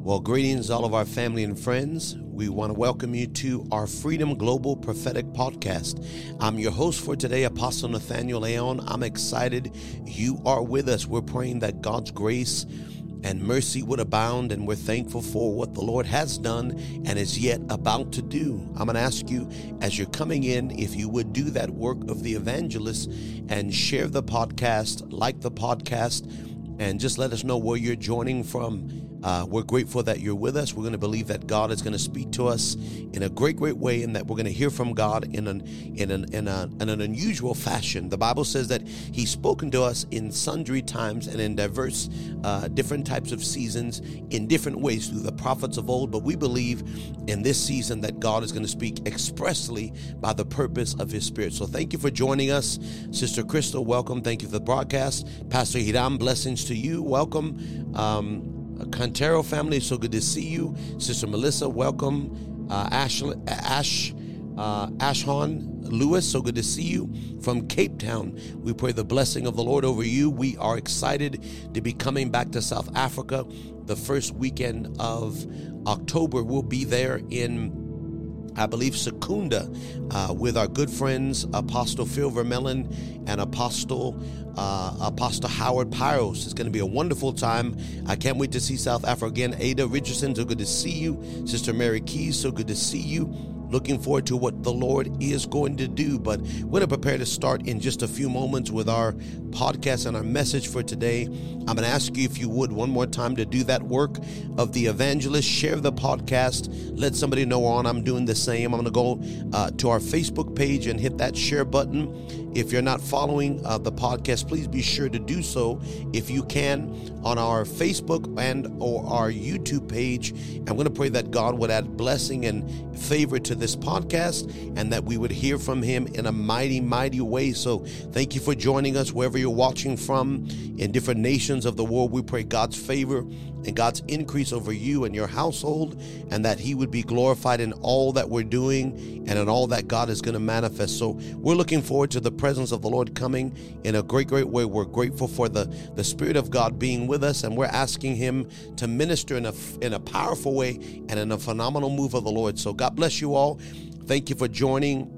Well, greetings, all of our family and friends. We want to welcome you to our Freedom Global Prophetic Podcast. I'm your host for today, Apostle Nathaniel Leon. I'm excited you are with us. We're praying that God's grace and mercy would abound, and we're thankful for what the Lord has done and is yet about to do. I'm going to ask you, as you're coming in, if you would do that work of the evangelist and share the podcast, like the podcast, and just let us know where you're joining from. Uh, we're grateful that you're with us. We're going to believe that God is going to speak to us in a great, great way, and that we're going to hear from God in an in an in, a, in an unusual fashion. The Bible says that He's spoken to us in sundry times and in diverse, uh, different types of seasons, in different ways through the prophets of old. But we believe in this season that God is going to speak expressly by the purpose of His Spirit. So thank you for joining us, Sister Crystal. Welcome. Thank you for the broadcast, Pastor Hiram. Blessings to you. Welcome. Um, Cantero family, so good to see you. Sister Melissa, welcome. Uh, Ash, Ash, uh, Ashon Lewis, so good to see you from Cape Town. We pray the blessing of the Lord over you. We are excited to be coming back to South Africa the first weekend of October. We'll be there in I believe, Secunda uh, with our good friends Apostle Phil Vermeulen and Apostle uh, Apostle Howard Pyros. It's going to be a wonderful time. I can't wait to see South Africa again. Ada Richardson, so good to see you. Sister Mary Keys, so good to see you looking forward to what the Lord is going to do. But we're going to prepare to start in just a few moments with our podcast and our message for today. I'm going to ask you if you would one more time to do that work of the evangelist, share the podcast, let somebody know on. I'm doing the same. I'm going to go uh, to our Facebook page and hit that share button. If you're not following uh, the podcast, please be sure to do so if you can on our Facebook and or our YouTube page. I'm going to pray that God would add blessing and favor to this podcast and that we would hear from him in a mighty mighty way. So, thank you for joining us wherever you're watching from in different nations of the world. We pray God's favor and God's increase over you and your household, and that He would be glorified in all that we're doing and in all that God is going to manifest. So we're looking forward to the presence of the Lord coming in a great, great way. We're grateful for the, the Spirit of God being with us, and we're asking Him to minister in a, in a powerful way and in a phenomenal move of the Lord. So God bless you all. Thank you for joining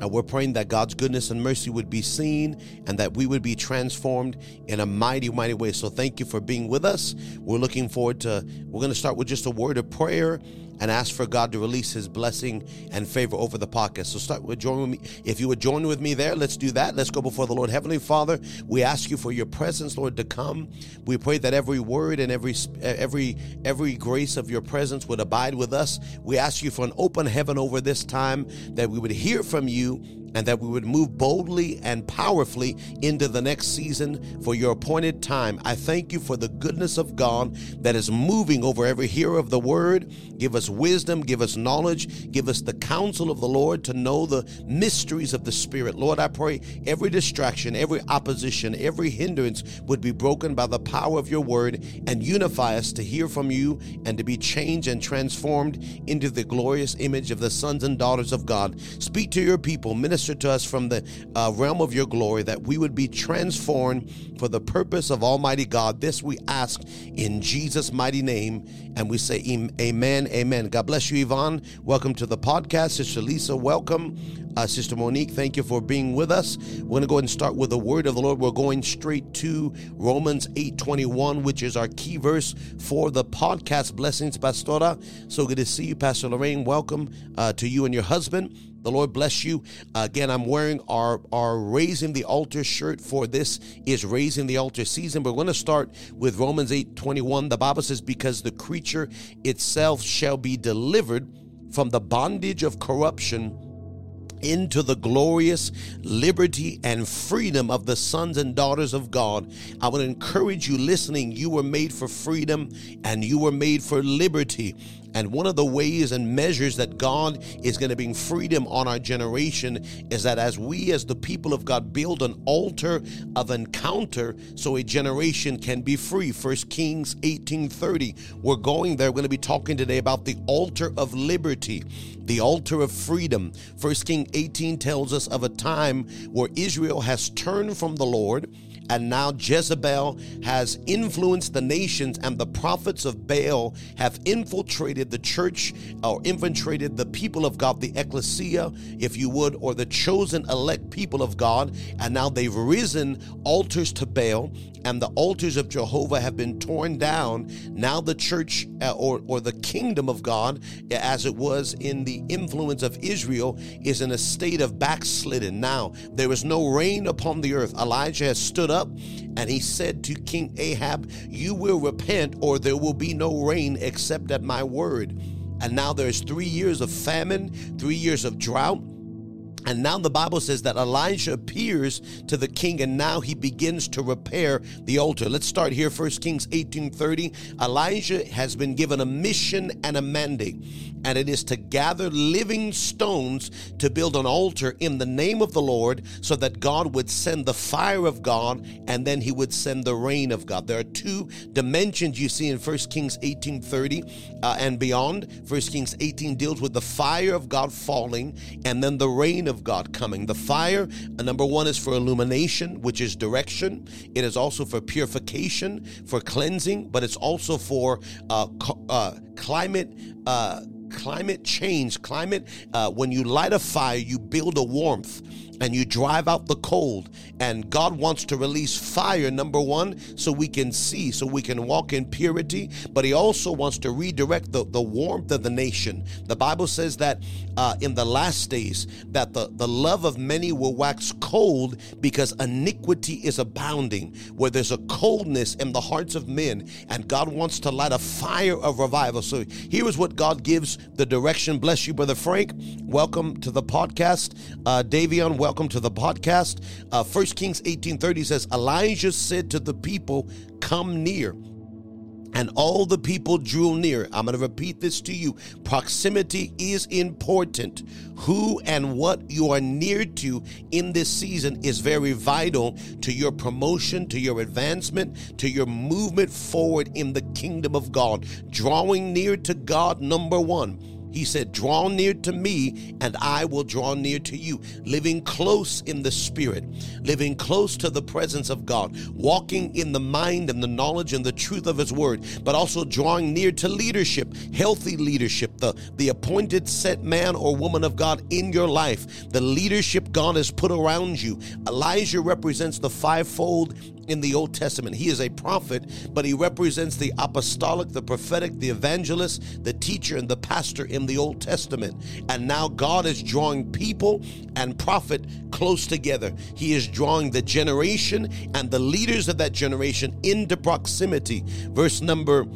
and we're praying that God's goodness and mercy would be seen and that we would be transformed in a mighty, mighty way. So thank you for being with us. We're looking forward to, we're going to start with just a word of prayer and ask for God to release his blessing and favor over the podcast. So start with join with me. If you would join with me there, let's do that. Let's go before the Lord. Heavenly Father, we ask you for your presence, Lord, to come. We pray that every word and every every every grace of your presence would abide with us. We ask you for an open heaven over this time that we would hear from you and that we would move boldly and powerfully into the next season for your appointed time. I thank you for the goodness of God that is moving over every hearer of the word. Give us wisdom, give us knowledge, give us the counsel of the Lord to know the mysteries of the Spirit. Lord, I pray every distraction, every opposition, every hindrance would be broken by the power of your word and unify us to hear from you and to be changed and transformed into the glorious image of the sons and daughters of God. Speak to your people, minister to us from the uh, realm of your glory, that we would be transformed for the purpose of Almighty God. This we ask in Jesus' mighty name. And we say, Amen, Amen. God bless you, Yvonne. Welcome to the podcast. Sister Lisa, welcome. Uh, Sister Monique, thank you for being with us. We're going to go ahead and start with the word of the Lord. We're going straight to Romans 8 21, which is our key verse for the podcast. Blessings, Pastora. So good to see you, Pastor Lorraine. Welcome uh, to you and your husband. The Lord bless you. Again, I'm wearing our, our Raising the Altar shirt for this is Raising the Altar season. We're going to start with Romans 8 21. The Bible says, Because the creature itself shall be delivered from the bondage of corruption into the glorious liberty and freedom of the sons and daughters of God. I would encourage you listening, you were made for freedom and you were made for liberty. And one of the ways and measures that God is going to bring freedom on our generation is that as we, as the people of God, build an altar of encounter so a generation can be free. First Kings 18:30. We're going there. We're going to be talking today about the altar of liberty, the altar of freedom. First King 18 tells us of a time where Israel has turned from the Lord and now Jezebel has influenced the nations, and the prophets of Baal have infiltrated the church or infiltrated the people of God, the ecclesia, if you would, or the chosen elect people of God. And now they've risen altars to Baal, and the altars of Jehovah have been torn down. Now the church uh, or, or the kingdom of God, as it was in the influence of Israel, is in a state of backslidden. Now there is no rain upon the earth. Elijah has stood up and he said to King Ahab, You will repent, or there will be no rain except at my word. And now there's three years of famine, three years of drought. And now the Bible says that Elijah appears to the king and now he begins to repair the altar. Let's start here 1 Kings 18:30. Elijah has been given a mission and a mandate and it is to gather living stones to build an altar in the name of the Lord so that God would send the fire of God and then he would send the rain of God. There are two dimensions you see in 1 Kings 18:30 uh, and beyond. 1 Kings 18 deals with the fire of God falling and then the rain of God coming. The fire, uh, number 1 is for illumination, which is direction. It is also for purification, for cleansing, but it's also for uh, uh climate uh, climate change, climate, uh, when you light a fire, you build a warmth and you drive out the cold. And God wants to release fire, number one, so we can see, so we can walk in purity. But He also wants to redirect the, the warmth of the nation. The Bible says that uh, in the last days, that the, the love of many will wax cold because iniquity is abounding, where there's a coldness in the hearts of men. And God wants to light a fire of revival. So here is what God gives the direction. Bless you, Brother Frank. Welcome to the podcast. Uh, Davion, welcome to the podcast. Uh, 1 Kings 18:30 says, Elijah said to the people, Come near. And all the people drew near. I'm going to repeat this to you. Proximity is important. Who and what you are near to in this season is very vital to your promotion, to your advancement, to your movement forward in the kingdom of God. Drawing near to God, number one he said, Draw near to me, and I will draw near to you. Living close in the Spirit, living close to the presence of God, walking in the mind and the knowledge and the truth of His Word, but also drawing near to leadership, healthy leadership, the, the appointed set man or woman of God in your life, the leadership God has put around you. Elijah represents the fivefold in the Old Testament. He is a prophet, but he represents the apostolic, the prophetic, the evangelist, the teacher, and the pastor in the Old Testament. And now God is drawing people and prophet close together. He is drawing the generation and the leaders of that generation into proximity. Verse number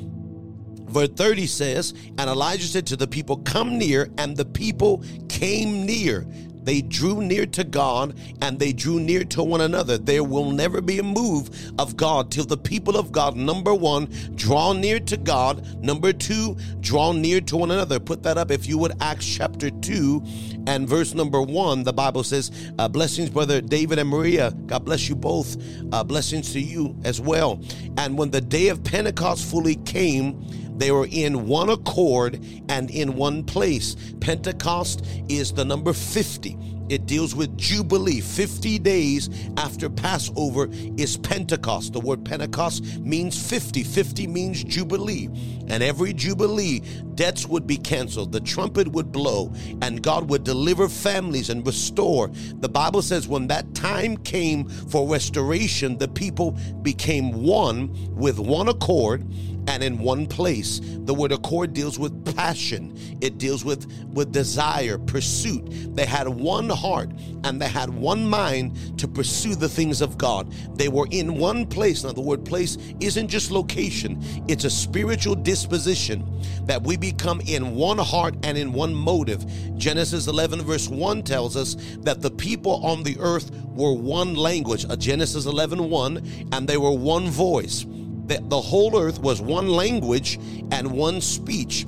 verse 30 says, And Elijah said to the people, Come near, and the people came near. They drew near to God and they drew near to one another. There will never be a move of God till the people of God, number one, draw near to God. Number two, draw near to one another. Put that up if you would, Acts chapter 2 and verse number 1. The Bible says, uh, Blessings, brother David and Maria. God bless you both. Uh, blessings to you as well. And when the day of Pentecost fully came, they were in one accord and in one place. Pentecost is the number 50. It deals with Jubilee. 50 days after Passover is Pentecost. The word Pentecost means 50. 50 means Jubilee. And every Jubilee, debts would be canceled, the trumpet would blow, and God would deliver families and restore. The Bible says when that time came for restoration, the people became one with one accord and in one place. The word accord deals with passion. It deals with with desire, pursuit. They had one heart and they had one mind to pursue the things of God. They were in one place. Now the word place isn't just location, it's a spiritual disposition that we become in one heart and in one motive. Genesis 11 verse 1 tells us that the people on the earth were one language. A Genesis 11 1 and they were one voice that the whole earth was one language and one speech.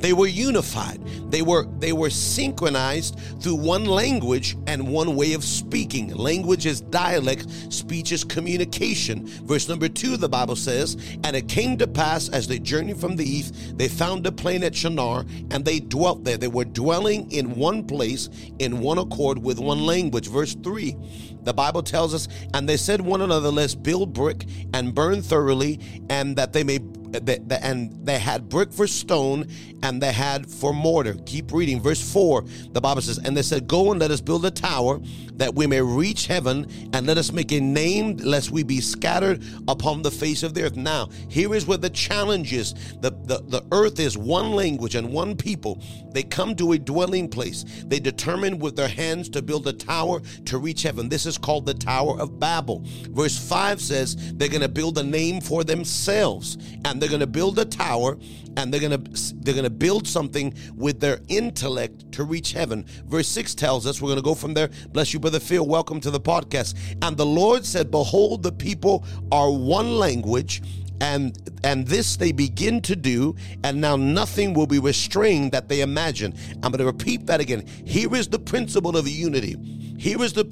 They were unified. They were they were synchronized through one language and one way of speaking. Language is dialect speech is communication. Verse number 2 the bible says and it came to pass as they journeyed from the east they found a plain at shinar and they dwelt there. They were dwelling in one place in one accord with one language. Verse 3 The Bible tells us, and they said one another, let's build brick and burn thoroughly, and that they may and they had brick for stone and they had for mortar. Keep reading. Verse 4, the Bible says, And they said, Go and let us build a tower that we may reach heaven, and let us make a name lest we be scattered upon the face of the earth. Now, here is where the challenge is. The, the, the earth is one language and one people. They come to a dwelling place. They determine with their hands to build a tower to reach heaven. This is called the Tower of Babel. Verse 5 says they're going to build a name for themselves. And they're going to build a tower and they're going to they're going to build something with their intellect to reach heaven. Verse 6 tells us we're going to go from there. Bless you brother Phil. Welcome to the podcast. And the Lord said, "Behold, the people are one language and and this they begin to do and now nothing will be restrained that they imagine i'm going to repeat that again here is the principle of unity here is the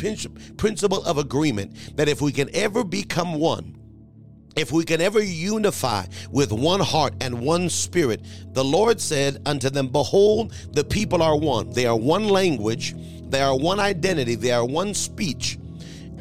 principle of agreement that if we can ever become one if we can ever unify with one heart and one spirit, the Lord said unto them, Behold, the people are one. They are one language, they are one identity, they are one speech,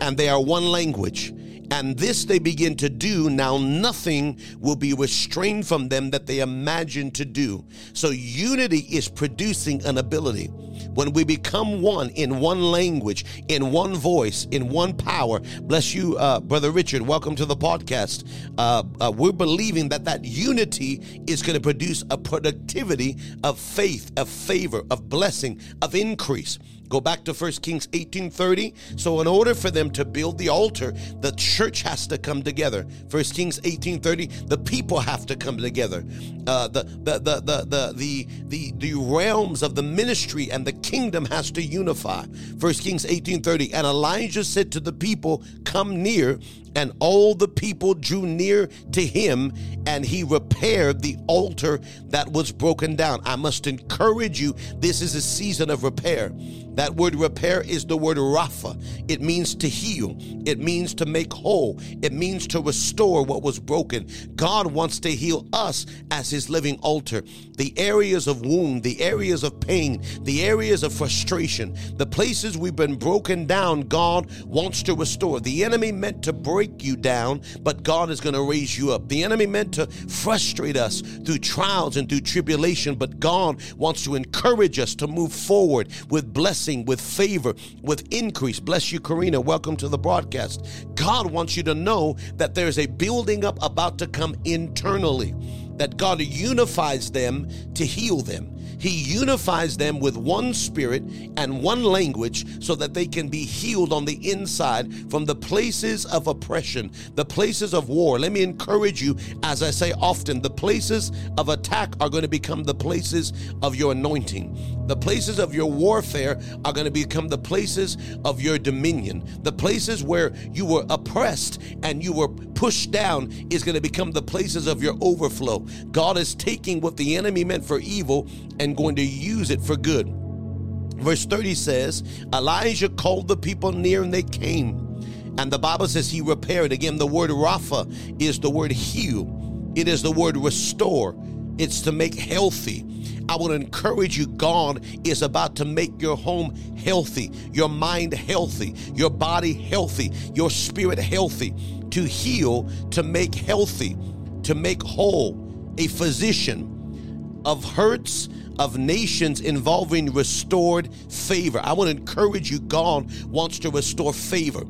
and they are one language. And this they begin to do. Now nothing will be restrained from them that they imagine to do. So unity is producing an ability. When we become one in one language, in one voice, in one power. Bless you, uh, Brother Richard. Welcome to the podcast. Uh, uh, we're believing that that unity is going to produce a productivity of faith, of favor, of blessing, of increase. Go back to 1 Kings 18:30. So in order for them to build the altar, the church has to come together. 1 Kings 18:30, the people have to come together. Uh, the, the, the, the, the, the, the, the realms of the ministry and the kingdom has to unify. 1 Kings 18:30. And Elijah said to the people, Come near and all the people drew near to him, and he repaired the altar that was broken down. I must encourage you, this is a season of repair. That word repair is the word Rapha. It means to heal, it means to make whole, it means to restore what was broken. God wants to heal us as his living altar. The areas of wound, the areas of pain, the areas of frustration, the places we've been broken down, God wants to restore. The enemy meant to break you down, but God is going to raise you up. The enemy meant to frustrate us through trials and through tribulation, but God wants to encourage us to move forward with blessing blessing, with favor, with increase. Bless you, Karina. Welcome to the broadcast. God wants you to know that there's a building up about to come internally, that God unifies them to heal them. He unifies them with one spirit and one language so that they can be healed on the inside from the places of oppression, the places of war. Let me encourage you, as I say often, the places of attack are going to become the places of your anointing. The places of your warfare are going to become the places of your dominion. The places where you were oppressed and you were pushed down is going to become the places of your overflow. God is taking what the enemy meant for evil and going to use it for good. Verse 30 says, Elijah called the people near and they came. And the Bible says he repaired. Again, the word Rapha is the word heal, it is the word restore, it's to make healthy. I want to encourage you God is about to make your home healthy, your mind healthy, your body healthy, your spirit healthy, to heal, to make healthy, to make whole. A physician of hurts, of nations involving restored favor. I want to encourage you, God wants to restore favor.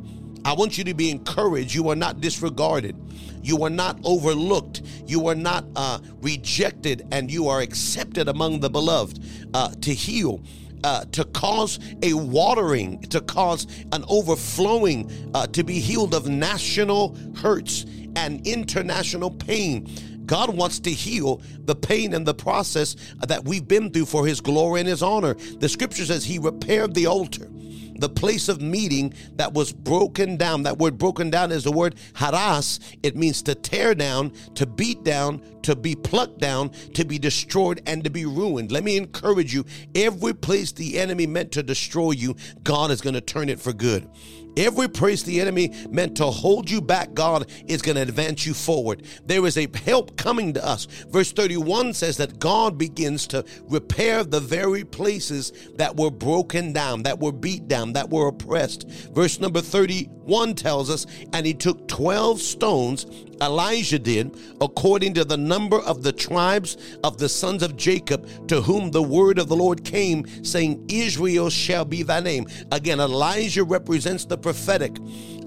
I want you to be encouraged. You are not disregarded. You are not overlooked. You are not uh, rejected, and you are accepted among the beloved uh, to heal. Uh, to cause a watering, to cause an overflowing, uh, to be healed of national hurts and international pain. God wants to heal the pain and the process that we've been through for His glory and His honor. The scripture says He repaired the altar the place of meeting that was broken down. That word broken down is the word haras. It means to tear down, to beat down, to be plucked down, to be destroyed, and to be ruined. Let me encourage you every place the enemy meant to destroy you, God is going to turn it for good Every place the enemy meant to hold you back, God is going to advance you forward. There is a help coming to us. Verse 31 says that God begins to repair the very places that were broken down, that were beat down, that were oppressed. Verse number 31 tells us, and he took 12 stones Elijah did, according to the number of the tribes of the sons of Jacob, to whom the word of the Lord came, saying, Israel shall be thy name. Again, Elijah represents the prophetic,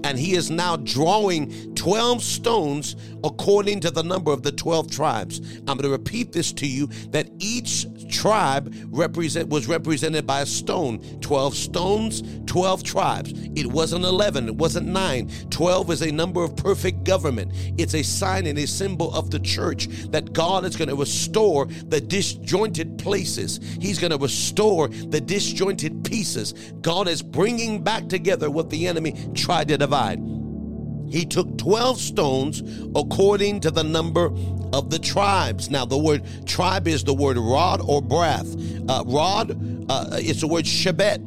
and he is now drawing 12 stones according to the number of the 12 tribes. I'm going to repeat this to you that each tribe represent was represented by a stone 12 stones 12 tribes it wasn't 11 it wasn't 9 12 is a number of perfect government it's a sign and a symbol of the church that God is going to restore the disjointed places. He's going to restore the disjointed pieces. God is bringing back together what the enemy tried to divide. He took 12 stones according to the number of the tribes. Now, the word tribe is the word rod or brath. Uh, rod, uh, it's the word shebet.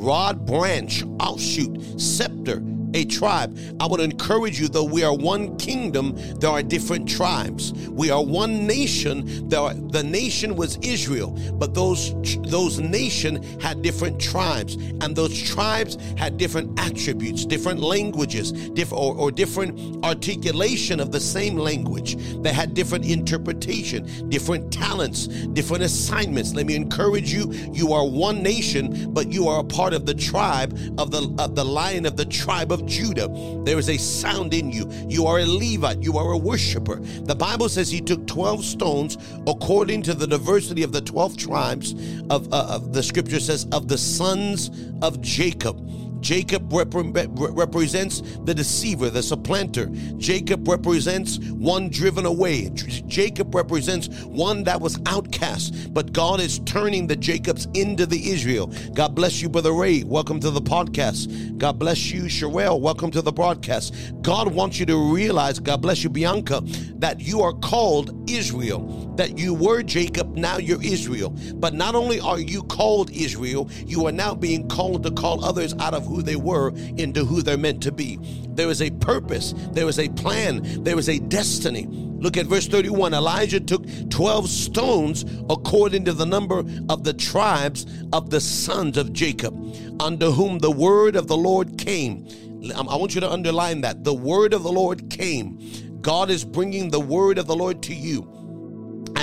Rod, branch, offshoot, scepter, a tribe. I would encourage you, though we are one kingdom, there are different tribes. We are one nation. Are, the nation was Israel, but those those nation had different tribes, and those tribes had different attributes, different languages, different or, or different articulation of the same language. They had different interpretation, different talents, different assignments. Let me encourage you: you are one nation, but you are a part of the tribe of the of the lion of the tribe of of Judah. There is a sound in you. You are a Levite. You are a worshiper. The Bible says he took 12 stones according to the diversity of the 12 tribes of, uh, of the scripture says, of the sons of Jacob. Jacob rep- represents the deceiver, the supplanter. Jacob represents one driven away. Jacob represents one that was outcast. But God is turning the Jacobs into the Israel. God bless you, Brother Ray. Welcome to the podcast. God bless you, Sherelle. Welcome to the broadcast. God wants you to realize, God bless you, Bianca, that you are called Israel. That you were Jacob, now you're Israel. But not only are you called Israel, you are now being called to call others out of who they were into who they're meant to be. There is a purpose, there is a plan, there is a destiny. Look at verse 31. Elijah took 12 stones according to the number of the tribes of the sons of Jacob, unto whom the word of the Lord came. I want you to underline that. The word of the Lord came. God is bringing the word of the Lord to you.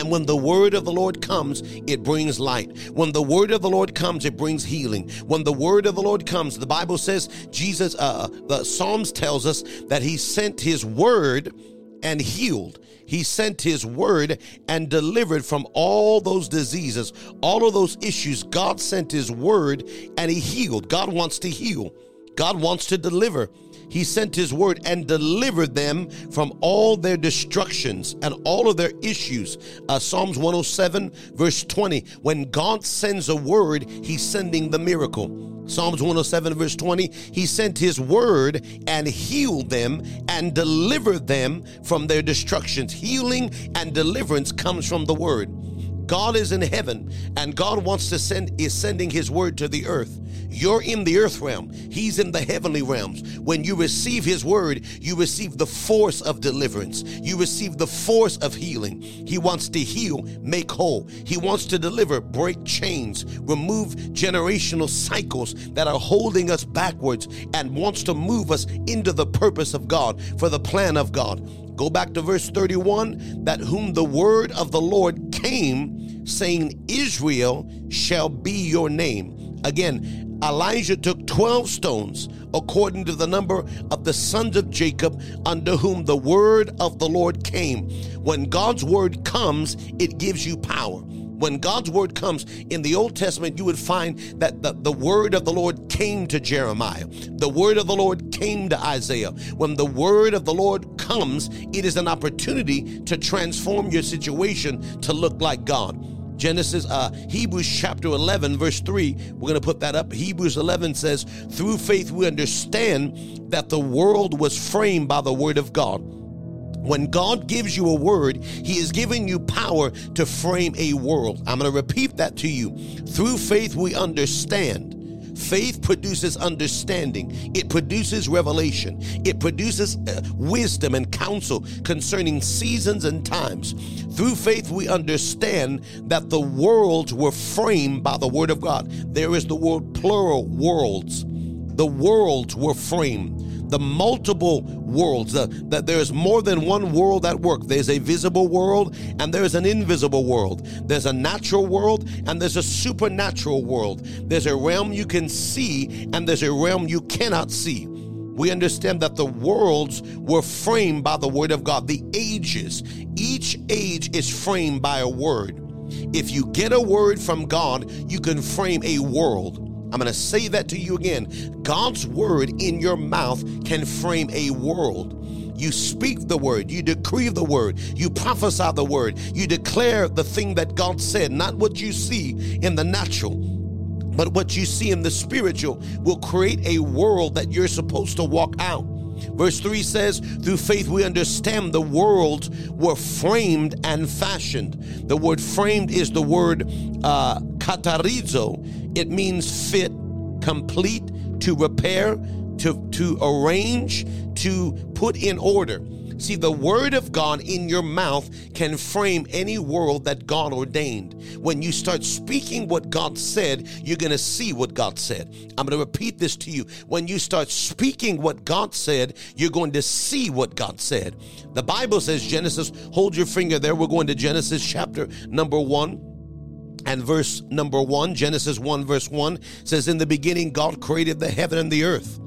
And when the word of the Lord comes, it brings light. When the word of the Lord comes, it brings healing. When the word of the Lord comes, the Bible says, Jesus, uh, the Psalms tells us that he sent his word and healed. He sent his word and delivered from all those diseases, all of those issues. God sent his word and he healed. God wants to heal. God wants to deliver he sent his word and delivered them from all their destructions and all of their issues. Uh, Psalms 107, verse 20. When God sends a word, he's sending the miracle. Psalms 107, verse 20, he sent his word and healed them and delivered them from their destructions. Healing and deliverance comes from the word. God is in heaven and God wants to send is sending his word to the earth. You're in the earth realm. He's in the heavenly realms. When you receive his word, you receive the force of deliverance. You receive the force of healing. He wants to heal, make whole. He wants to deliver, break chains, remove generational cycles that are holding us backwards and wants to move us into the purpose of God for the plan of God. Go back to verse 31 that whom the word of the Lord came, saying, Israel shall be your name. Again, Elijah took 12 stones according to the number of the sons of Jacob, under whom the word of the Lord came. When God's word comes, it gives you power. When God's word comes in the Old Testament, you would find that the, the word of the Lord came to Jeremiah. The word of the Lord came to Isaiah. When the word of the Lord comes, it is an opportunity to transform your situation to look like God. Genesis, uh, Hebrews chapter 11, verse 3, we're going to put that up. Hebrews 11 says, Through faith we understand that the world was framed by the word of God when God gives you a word, He is giving you power to frame a world. I'm going to repeat that to you. Through faith, we understand. Faith produces understanding, it produces revelation, it produces uh, wisdom and counsel concerning seasons and times. Through faith, we understand that the worlds were framed by the Word of God. There is the word plural worlds. The worlds were framed the multiple worlds, the, that there's more than one world at work. There's a visible world and there's an invisible world. There's a natural world and there's a supernatural world. There's a realm you can see and there's a realm you cannot see. We understand that the worlds were framed by the word of God. The ages, each age is framed by a word. If you get a word from God, you can frame a world. I'm going to say that to you again. God's word in your mouth can frame a world. You speak the word, you decree the word, you prophesy the word, you declare the thing that God said, not what you see in the natural, but what you see in the spiritual will create a world that you're supposed to walk out. Verse 3 says, Through faith we understand the worlds were framed and fashioned. The word framed is the word uh, katarizo. It means fit, complete, to repair, to, to arrange, to put in order. See, the word of God in your mouth can frame any world that God ordained. When you start speaking what God said, you're going to see what God said. I'm going to repeat this to you. When you start speaking what God said, you're going to see what God said. The Bible says, Genesis, hold your finger there. We're going to Genesis chapter number one and verse number one, Genesis 1, verse 1 says, In the beginning, God created the heaven and the earth.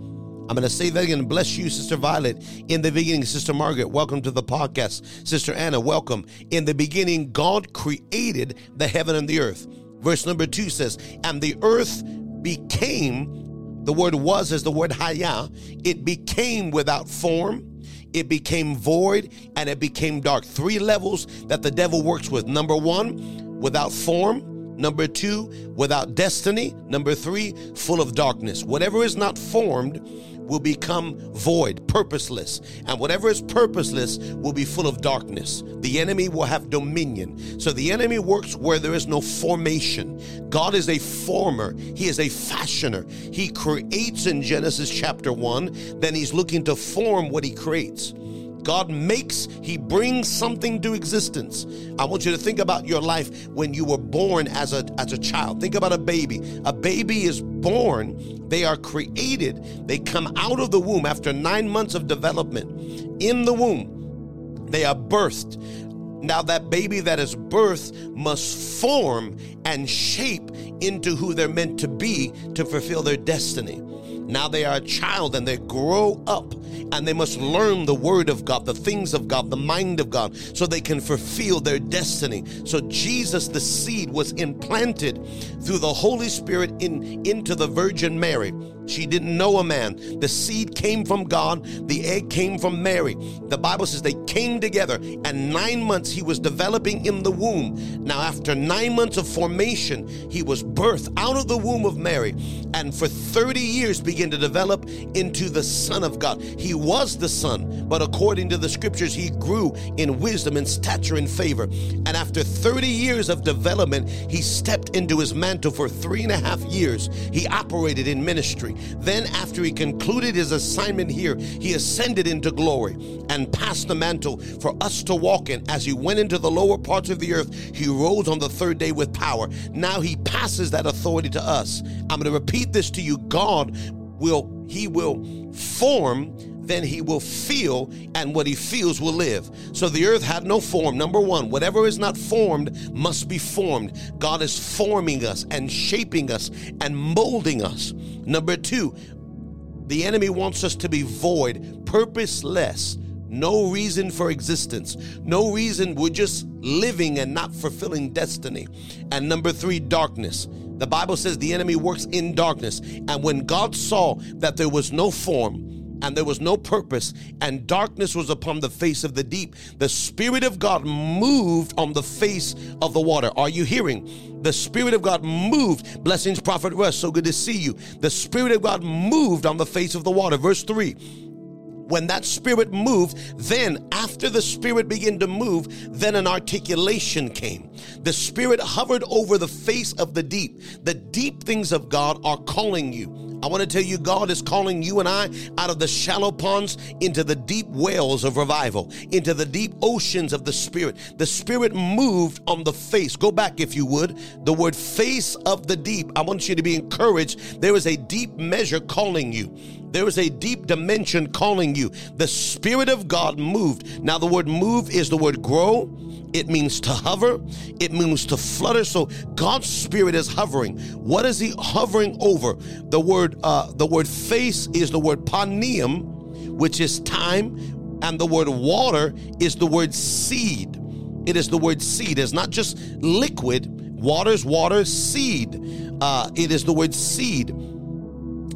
I'm going to say that again. Bless you, Sister Violet. In the beginning, Sister Margaret, welcome to the podcast. Sister Anna, welcome. In the beginning, God created the heaven and the earth. Verse number two says, And the earth became, the word was as the word haya, it became without form, it became void, and it became dark. Three levels that the devil works with. Number one, without form. Number two, without destiny. Number three, full of darkness. Whatever is not formed will become void, purposeless. And whatever is purposeless will be full of darkness. The enemy will have dominion. So the enemy works where there is no formation. God is a former, He is a fashioner. He creates in Genesis chapter 1, then He's looking to form what He creates. God makes, He brings something to existence. I want you to think about your life when you were born as a, as a child. Think about a baby. A baby is born, they are created, they come out of the womb after nine months of development. In the womb, they are birthed. Now, that baby that is birthed must form and shape into who they're meant to be to fulfill their destiny. Now they are a child and they grow up and they must learn the word of God, the things of God, the mind of God, so they can fulfill their destiny. So Jesus, the seed, was implanted through the Holy Spirit in, into the Virgin Mary. She didn't know a man. The seed came from God, the egg came from Mary. The Bible says they came together, and nine months he was developing in the womb. Now, after nine months of formation, he was birthed out of the womb of Mary, and for 30 years began to develop into the Son of God. He was the Son, but according to the scriptures, he grew in wisdom and stature and favor. And after 30 years of development, he stepped into his mantle for three and a half years. He operated in ministry. Then, after he concluded his assignment here, he ascended into glory and passed the mantle for us to walk in. As he went into the lower parts of the earth, he rose on the third day with power. Now he passes that authority to us. I'm going to repeat this to you God will, he will form then he will feel, and what he feels will live. So the earth had no form. Number one, whatever is not formed must be formed. God is forming us and shaping us and molding us. Number two, the enemy wants us to be void, purposeless. No reason for existence. No reason we're just living and not fulfilling destiny. And number three, darkness. The Bible says the enemy works in darkness. And when God saw that there was no form, and there was no purpose, and darkness was upon the face of the deep. The Spirit of God moved on the face of the water. Are you hearing? The Spirit of God moved. Blessings, Prophet Russ. So good to see you. The Spirit of God moved on the face of the water. Verse 3 When that spirit moved, then after the spirit began to move, then an articulation came. The spirit hovered over the face of the deep. The deep things of God are calling you. I want to tell you, God is calling you and I out of the shallow ponds into the deep wells of revival, into the deep oceans of the Spirit. The Spirit moved on the face. Go back, if you would. The word face of the deep. I want you to be encouraged. There is a deep measure calling you. There is a deep dimension calling you. The Spirit of God moved. Now, the word move is the word grow. It means to hover. It means to flutter. So God's spirit is hovering. What is He hovering over? The word, uh, the word face is the word panium, which is time, and the word water is the word seed. It is the word seed. It's not just liquid. Water's water, seed. Uh, it is the word seed.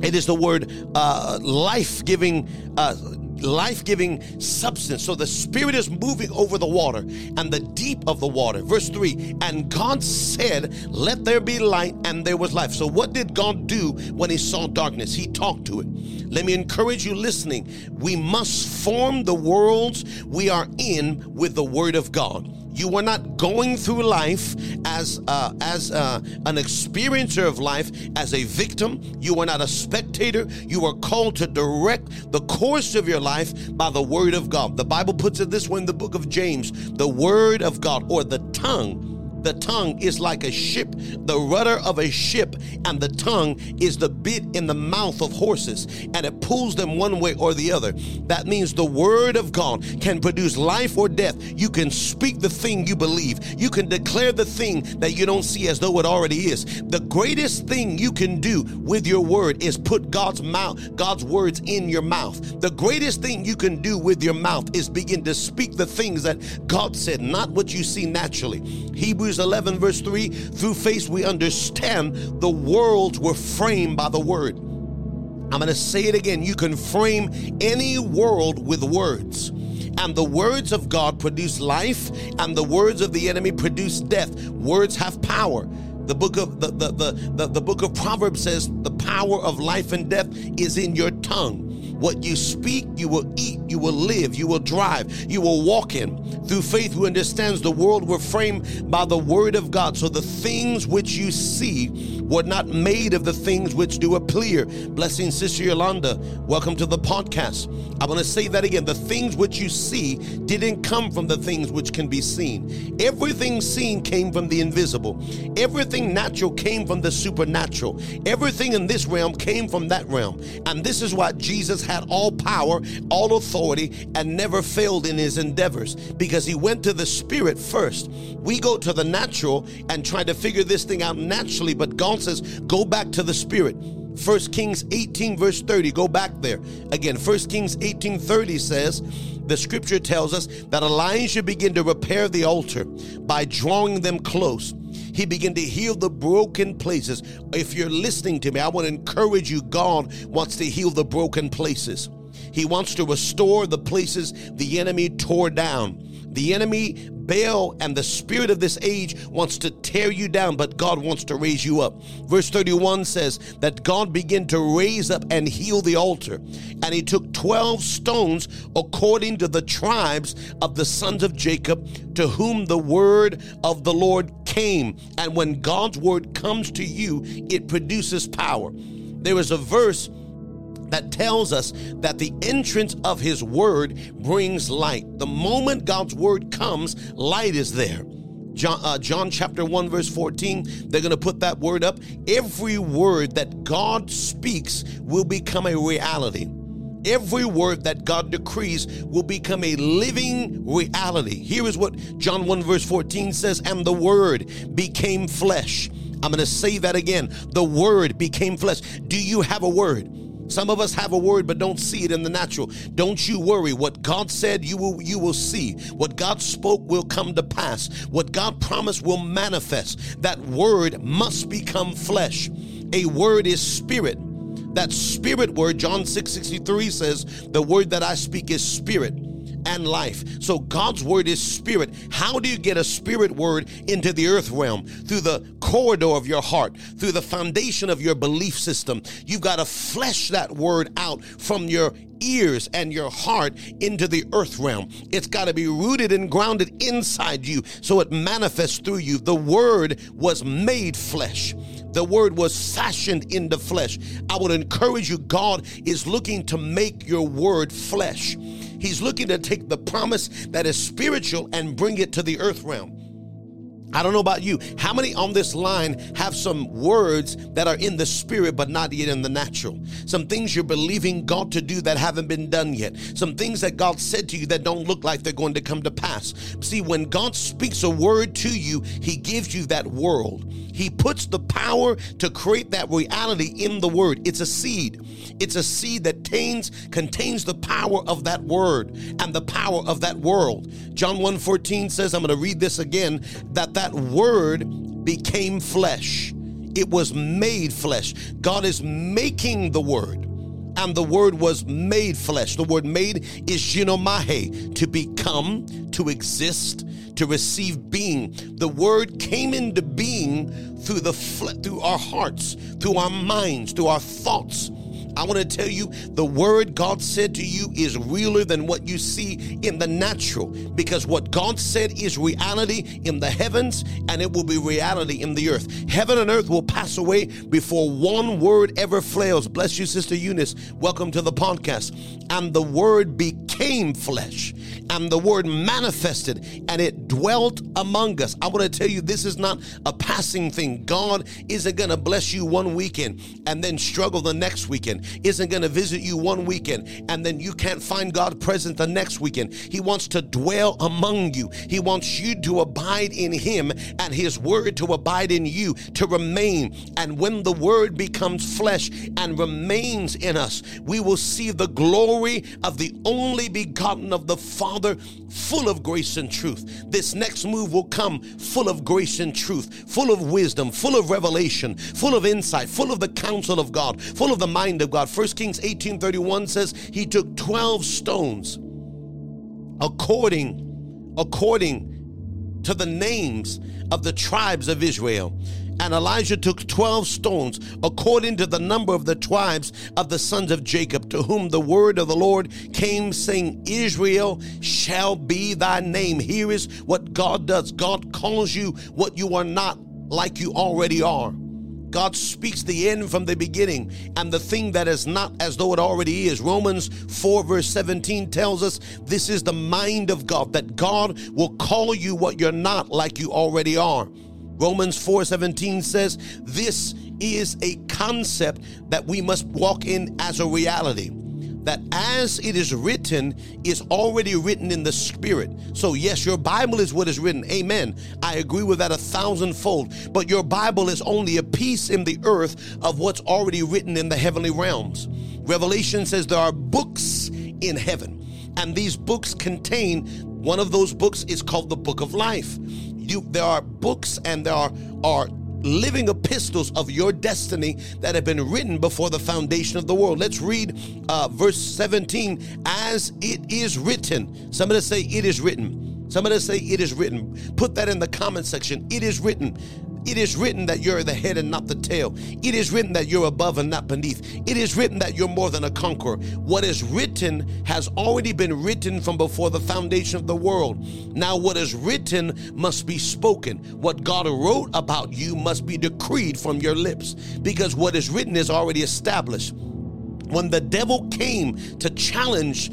It is the word uh, life giving. Uh, life giving substance. So the Spirit is moving over the water and the deep of the water. Verse 3 And God said, Let there be light, and there was life. So, what did God do when He saw darkness? He talked to it. Let me encourage you listening. We must form the worlds we are in with the Word of God. You are not going through life as uh, as uh, an experiencer of life as a victim. You are not a spectator. You are called to direct the course of your life by the word of God. The Bible puts it this way in the book of James: the word of God or the tongue the tongue is like a ship, the rudder of a ship, and the tongue is the bit in the mouth of horses, and it pulls them one way or the other. That means the word of God can produce life or death. You can speak the thing you believe, you can declare the thing that you don't see as though it already is. The greatest thing you can do with your word is put God's mouth, God's words in your mouth. The greatest thing you can do with your mouth is begin to speak the things that God said, not what you see naturally. Hebrews Hebrews 11, verse 3 through faith, we understand the worlds were framed by the word. I'm going to say it again. You can frame any world with words. And the words of God produce life, and the words of the enemy produce death. Words have power. The book of the, the, the, the, the book of Proverbs says the power of life and death is in your tongue. What you speak, you will eat, you will live, you will drive, you will walk in. Through faith, who understands the world were framed by the word of God. So the things which you see were not made of the things which do appear. Blessing, Sister Yolanda. Welcome to the podcast. I want to say that again. The things which you see didn't come from the things which can be seen. Everything seen came from the invisible. Everything natural came from the supernatural. Everything in this realm came from that realm. And this is why Jesus had all power, all authority, and never failed in his endeavors because he went to the spirit first. We go to the natural and try to figure this thing out naturally, but God says, go back to the spirit. 1 Kings 18, verse 30. Go back there. Again, 1 Kings 18 30 says, the scripture tells us that Elijah began to repair the altar by drawing them close. He began to heal the broken places. If you're listening to me, I want to encourage you. God wants to heal the broken places. He wants to restore the places the enemy tore down. The enemy, Baal, and the spirit of this age wants to tear you down, but God wants to raise you up. Verse 31 says that God began to raise up and heal the altar. And he took 12 stones according to the tribes of the sons of Jacob, to whom the word of the Lord came. And when God's word comes to you, it produces power. There is a verse that tells us that the entrance of his word brings light. The moment God's word comes, light is there. John, uh, John chapter 1, verse 14, they're going to put that word up. Every word that God speaks will become a reality. Every word that God decrees will become a living reality. Here is what John 1, verse 14 says, and the word became flesh. I'm going to say that again. The word became flesh. Do you have a word? Some of us have a word but don't see it in the natural. Don't you worry. What God said, you will you will see. What God spoke will come to pass. What God promised will manifest. That word must become flesh. A word is spirit. That spirit word, John 6 63 says, the word that I speak is spirit and life. So God's word is spirit. How do you get a spirit word into the earth realm? Through the corridor of your heart, through the foundation of your belief system. You've got to flesh that word out from your ears and your heart into the earth realm. It's got to be rooted and grounded inside you so it manifests through you. The word was made flesh. The word was fashioned into flesh. I would encourage you, God is looking to make your word flesh. He's looking to take the promise that is spiritual and bring it to the earth realm. I don't know about you. How many on this line have some words that are in the spirit but not yet in the natural? Some things you're believing God to do that haven't been done yet. Some things that God said to you that don't look like they're going to come to pass. See, when God speaks a word to you, He gives you that world. He puts the power to create that reality in the word. It's a seed. It's a seed that contains, contains the power of that word and the power of that world. John 1:14 says, I'm going to read this again, that that word became flesh. It was made flesh. God is making the word and the word was made flesh. The word made is ginomai, to become, to exist, to receive being. The word came into being through the through our hearts, through our minds, through our thoughts. I want to tell you the word God said to you is realer than what you see in the natural because what God said is reality in the heavens and it will be reality in the earth. Heaven and earth will pass away before one word ever fails. Bless you, Sister Eunice. Welcome to the podcast. And the word became flesh and the word manifested and it dwelt among us. I want to tell you this is not a passing thing. God isn't going to bless you one weekend and then struggle the next weekend isn't going to visit you one weekend and then you can't find God present the next weekend. He wants to dwell among you. He wants you to abide in Him and His Word to abide in you, to remain. And when the Word becomes flesh and remains in us, we will see the glory of the only begotten of the Father, full of grace and truth. This next move will come full of grace and truth, full of wisdom, full of revelation, full of insight, full of the counsel of God, full of the mind of God. 1 Kings 18:31 says he took 12 stones according according to the names of the tribes of Israel. And Elijah took 12 stones according to the number of the tribes of the sons of Jacob, to whom the word of the Lord came, saying, Israel shall be thy name. Here is what God does God calls you what you are not, like you already are. God speaks the end from the beginning and the thing that is not as though it already is. Romans 4, verse 17 tells us this is the mind of God, that God will call you what you're not like you already are. Romans 4 17 says, This is a concept that we must walk in as a reality that as it is written is already written in the spirit. So, yes, your Bible is what is written. Amen. I agree with that a thousandfold. But your Bible is only a piece in the earth of what's already written in the heavenly realms. Revelation says there are books in heaven, and these books contain one of those books is called the book of life. You, there are books and there are, are living epistles of your destiny that have been written before the foundation of the world. Let's read uh, verse 17 as it is written. Somebody say, It is written. Somebody say, It is written. Put that in the comment section. It is written. It is written that you're the head and not the tail. It is written that you're above and not beneath. It is written that you're more than a conqueror. What is written has already been written from before the foundation of the world. Now, what is written must be spoken. What God wrote about you must be decreed from your lips because what is written is already established when the devil came to challenge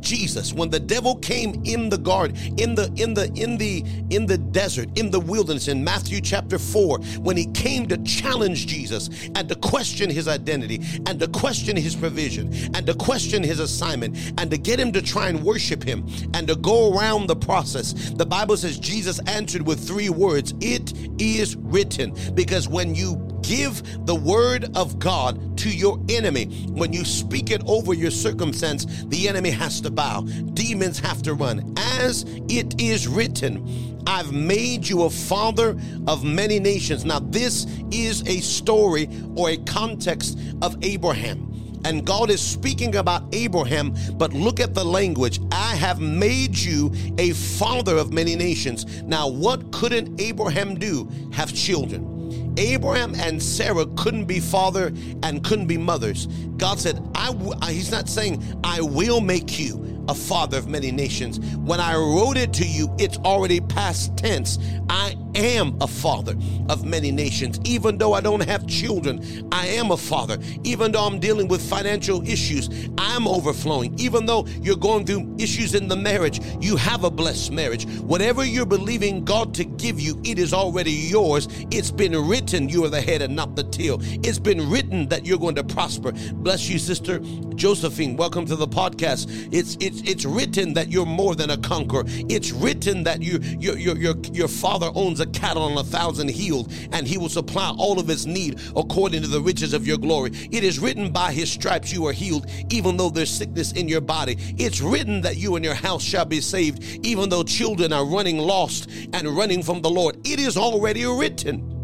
Jesus, when the devil came in the garden, in the in the in the in the desert, in the wilderness, in Matthew chapter 4, when he came to challenge Jesus and to question his identity and to question his provision and to question his assignment and to get him to try and worship him and to go around the process, the Bible says Jesus answered with three words, It is written. Because when you give the word of God to your enemy, when you speak it over your circumstance, the enemy has to bow. Demons have to run. As it is written, I've made you a father of many nations. Now, this is a story or a context of Abraham. And God is speaking about Abraham, but look at the language. I have made you a father of many nations. Now, what couldn't Abraham do? Have children. Abraham and Sarah couldn't be father and couldn't be mothers. God said, I w-, he's not saying I will make you a father of many nations. When I wrote it to you, it's already past tense. I am a father of many nations. Even though I don't have children, I am a father. Even though I'm dealing with financial issues, I'm overflowing. Even though you're going through issues in the marriage, you have a blessed marriage. Whatever you're believing God to give you, it is already yours. It's been written you are the head and not the tail. It's been written that you're going to prosper. Bless you, sister Josephine. Welcome to the podcast. It's it's it's written that you're more than a conqueror. It's written that you your your your, your father owns a cattle on a thousand hills, and he will supply all of his need according to the riches of your glory. It is written by his stripes you are healed, even though there's sickness in your body. It's written that you and your house shall be saved, even though children are running lost and running from the Lord. It is already written.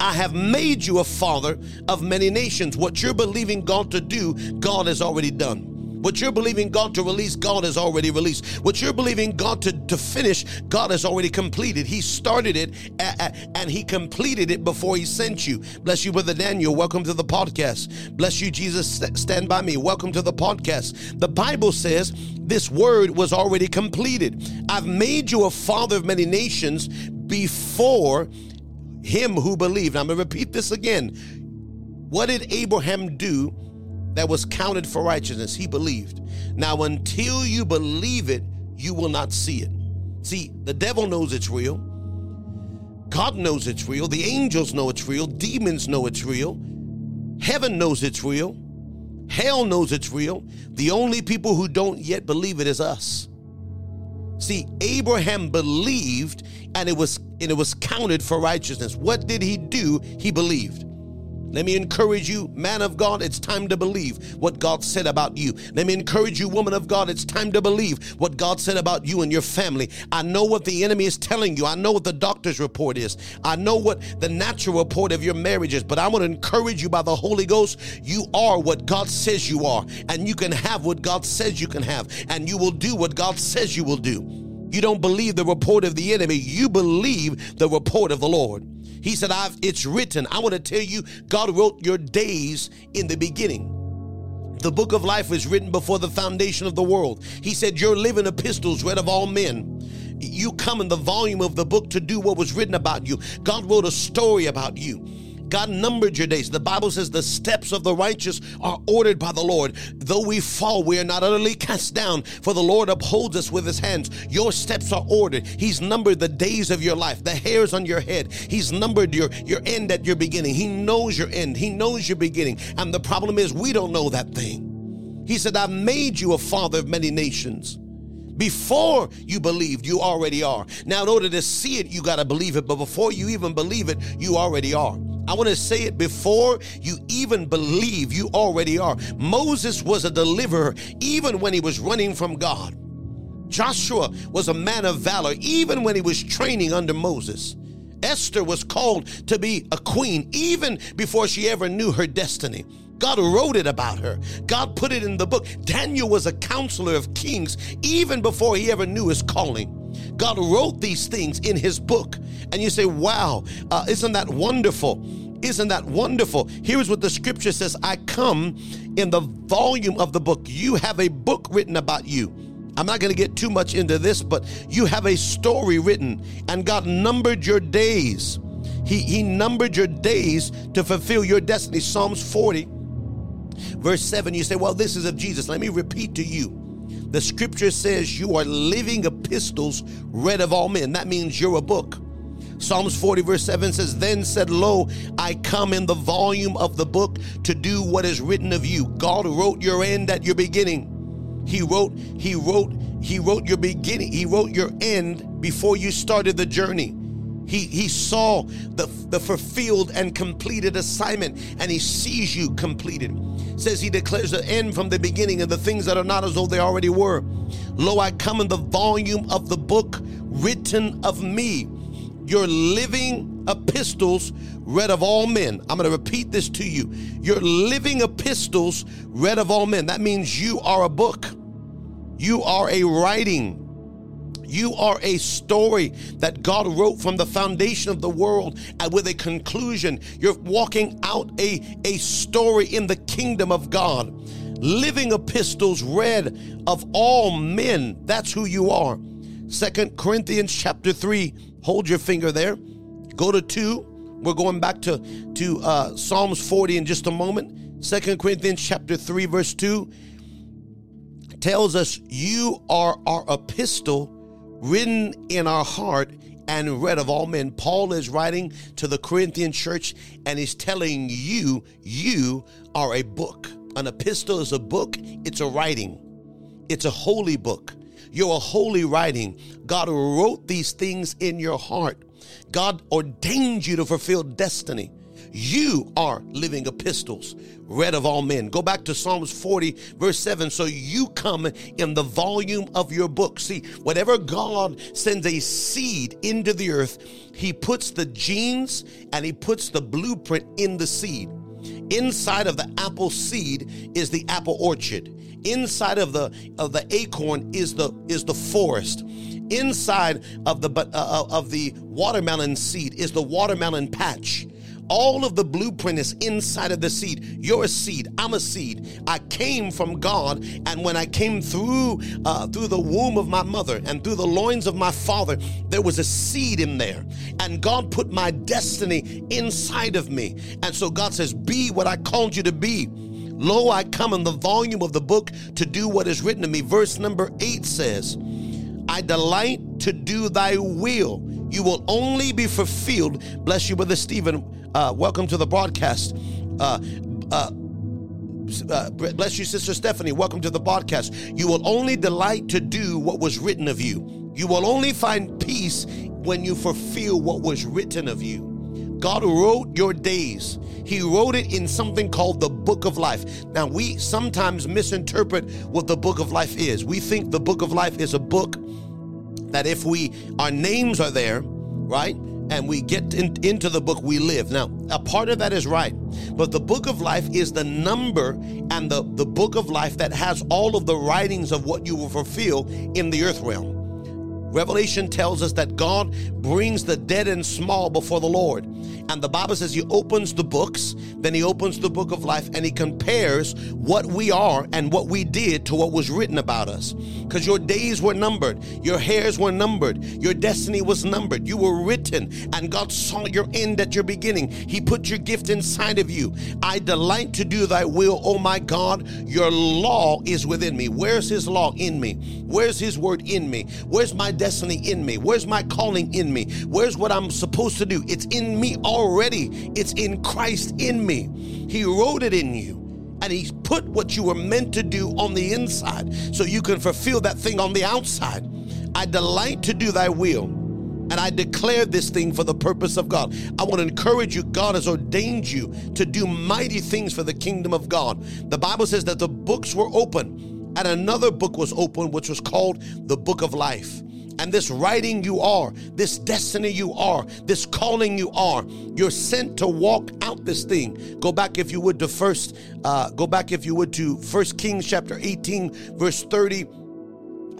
I have made you a father of many nations. What you're believing God to do, God has already done. What you're believing God to release, God has already released. What you're believing God to, to finish, God has already completed. He started it and He completed it before He sent you. Bless you, Brother Daniel. Welcome to the podcast. Bless you, Jesus. Stand by me. Welcome to the podcast. The Bible says this word was already completed. I've made you a father of many nations before him who believed. I'm going to repeat this again. What did Abraham do that was counted for righteousness. He believed. Now, until you believe it, you will not see it. See, the devil knows it's real. God knows it's real. The angels know it's real. Demons know it's real. Heaven knows it's real. Hell knows it's real. The only people who don't yet believe it is us. See, Abraham believed and it was and it was counted for righteousness. What did he do? He believed. Let me encourage you, man of God, it's time to believe what God said about you. Let me encourage you, woman of God, it's time to believe what God said about you and your family. I know what the enemy is telling you. I know what the doctor's report is. I know what the natural report of your marriage is, but I want to encourage you by the Holy Ghost. You are what God says you are, and you can have what God says you can have, and you will do what God says you will do. You don't believe the report of the enemy, you believe the report of the Lord. He said, I've, It's written. I want to tell you, God wrote your days in the beginning. The book of life was written before the foundation of the world. He said, You're living epistles read of all men. You come in the volume of the book to do what was written about you. God wrote a story about you. God numbered your days. The Bible says the steps of the righteous are ordered by the Lord. Though we fall, we are not utterly cast down, for the Lord upholds us with his hands. Your steps are ordered. He's numbered the days of your life, the hairs on your head. He's numbered your, your end at your beginning. He knows your end, He knows your beginning. And the problem is, we don't know that thing. He said, I've made you a father of many nations. Before you believed, you already are. Now, in order to see it, you got to believe it. But before you even believe it, you already are. I want to say it before you even believe you already are. Moses was a deliverer even when he was running from God. Joshua was a man of valor even when he was training under Moses. Esther was called to be a queen even before she ever knew her destiny. God wrote it about her. God put it in the book. Daniel was a counselor of kings even before he ever knew his calling. God wrote these things in his book. And you say, wow, uh, isn't that wonderful? Isn't that wonderful? Here's what the scripture says I come in the volume of the book. You have a book written about you. I'm not going to get too much into this, but you have a story written, and God numbered your days. He, he numbered your days to fulfill your destiny. Psalms 40, verse 7, you say, Well, this is of Jesus. Let me repeat to you. The scripture says you are living epistles read of all men. That means you're a book. Psalms 40, verse 7 says, Then said, Lo, I come in the volume of the book to do what is written of you. God wrote your end at your beginning. He wrote, He wrote, He wrote your beginning, He wrote your end before you started the journey. He, he saw the, the fulfilled and completed assignment and he sees you completed. Says he declares the end from the beginning and the things that are not as though they already were. Lo, I come in the volume of the book written of me You're living epistles read of all men. I'm going to repeat this to you. You're living epistles read of all men. That means you are a book. You are a writing. You are a story that God wrote from the foundation of the world and with a conclusion. You're walking out a, a story in the kingdom of God. Living epistles read of all men. That's who you are. Second Corinthians chapter 3. Hold your finger there. Go to 2. We're going back to, to uh, Psalms 40 in just a moment. Second Corinthians chapter 3, verse 2 tells us, You are our epistle written in our heart and read of all men. Paul is writing to the Corinthian church and he's telling you, you are a book. An epistle is a book, it's a writing, it's a holy book. You're a holy writing. God wrote these things in your heart. God ordained you to fulfill destiny. You are living epistles read of all men. Go back to Psalms 40, verse 7. So you come in the volume of your book. See, whatever God sends a seed into the earth, He puts the genes and He puts the blueprint in the seed. Inside of the apple seed is the apple orchard. Inside of the of the acorn is the is the forest inside of the uh, of the watermelon seed is the watermelon patch all of the blueprint is inside of the seed. You're a seed. I'm a seed. I came from God, and when I came through uh, through the womb of my mother and through the loins of my father, there was a seed in there, and God put my destiny inside of me. And so God says, "Be what I called you to be." Lo, I come in the volume of the book to do what is written to me. Verse number eight says, I delight to do thy will. You will only be fulfilled. Bless you, Brother Stephen. Uh, welcome to the broadcast. Uh, uh, uh, bless you, Sister Stephanie. Welcome to the broadcast. You will only delight to do what was written of you. You will only find peace when you fulfill what was written of you. God wrote your days. He wrote it in something called the book of life. Now, we sometimes misinterpret what the book of life is. We think the book of life is a book that if we, our names are there, right? And we get in, into the book we live. Now, a part of that is right, but the book of life is the number and the, the book of life that has all of the writings of what you will fulfill in the earth realm. Revelation tells us that God brings the dead and small before the Lord. And the Bible says He opens the books, then He opens the book of life, and He compares what we are and what we did to what was written about us. Because your days were numbered, your hairs were numbered, your destiny was numbered. You were written, and God saw your end at your beginning. He put your gift inside of you. I delight to do Thy will, oh my God. Your law is within me. Where's His law in me? Where's His word in me? Where's my destiny in me? Where's my calling in me? Where's what I'm supposed to do? It's in me already. It's in Christ in me. He wrote it in you. And he's put what you were meant to do on the inside so you can fulfill that thing on the outside. I delight to do thy will. And I declare this thing for the purpose of God. I want to encourage you. God has ordained you to do mighty things for the kingdom of God. The Bible says that the books were open, and another book was open, which was called the book of life and this writing you are, this destiny you are, this calling you are. You're sent to walk out this thing. Go back if you would to first, uh, go back if you would to First Kings chapter 18, verse 30.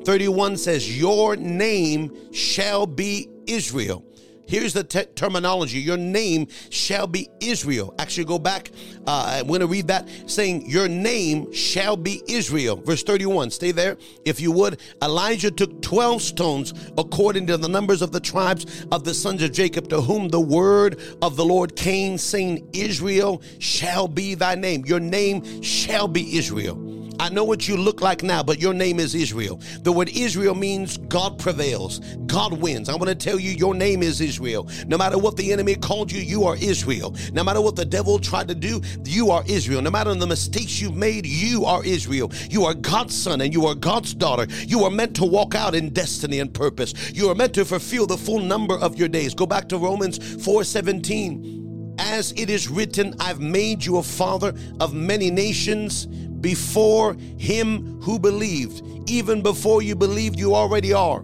31 says, Your name shall be Israel. Here's the te- terminology Your name shall be Israel. Actually, go back. Uh, I'm going to read that saying, Your name shall be Israel. Verse 31. Stay there. If you would, Elijah took 12 stones according to the numbers of the tribes of the sons of Jacob, to whom the word of the Lord came, saying, Israel shall be thy name. Your name shall be Israel. I know what you look like now, but your name is Israel. The word Israel means God prevails, God wins. I want to tell you, your name is Israel. No matter what the enemy called you, you are Israel. No matter what the devil tried to do, you are Israel. No matter the mistakes you've made, you are Israel. You are God's son and you are God's daughter. You are meant to walk out in destiny and purpose. You are meant to fulfill the full number of your days. Go back to Romans 4 17 as it is written, I've made you a father of many nations before him who believed. Even before you believed, you already are.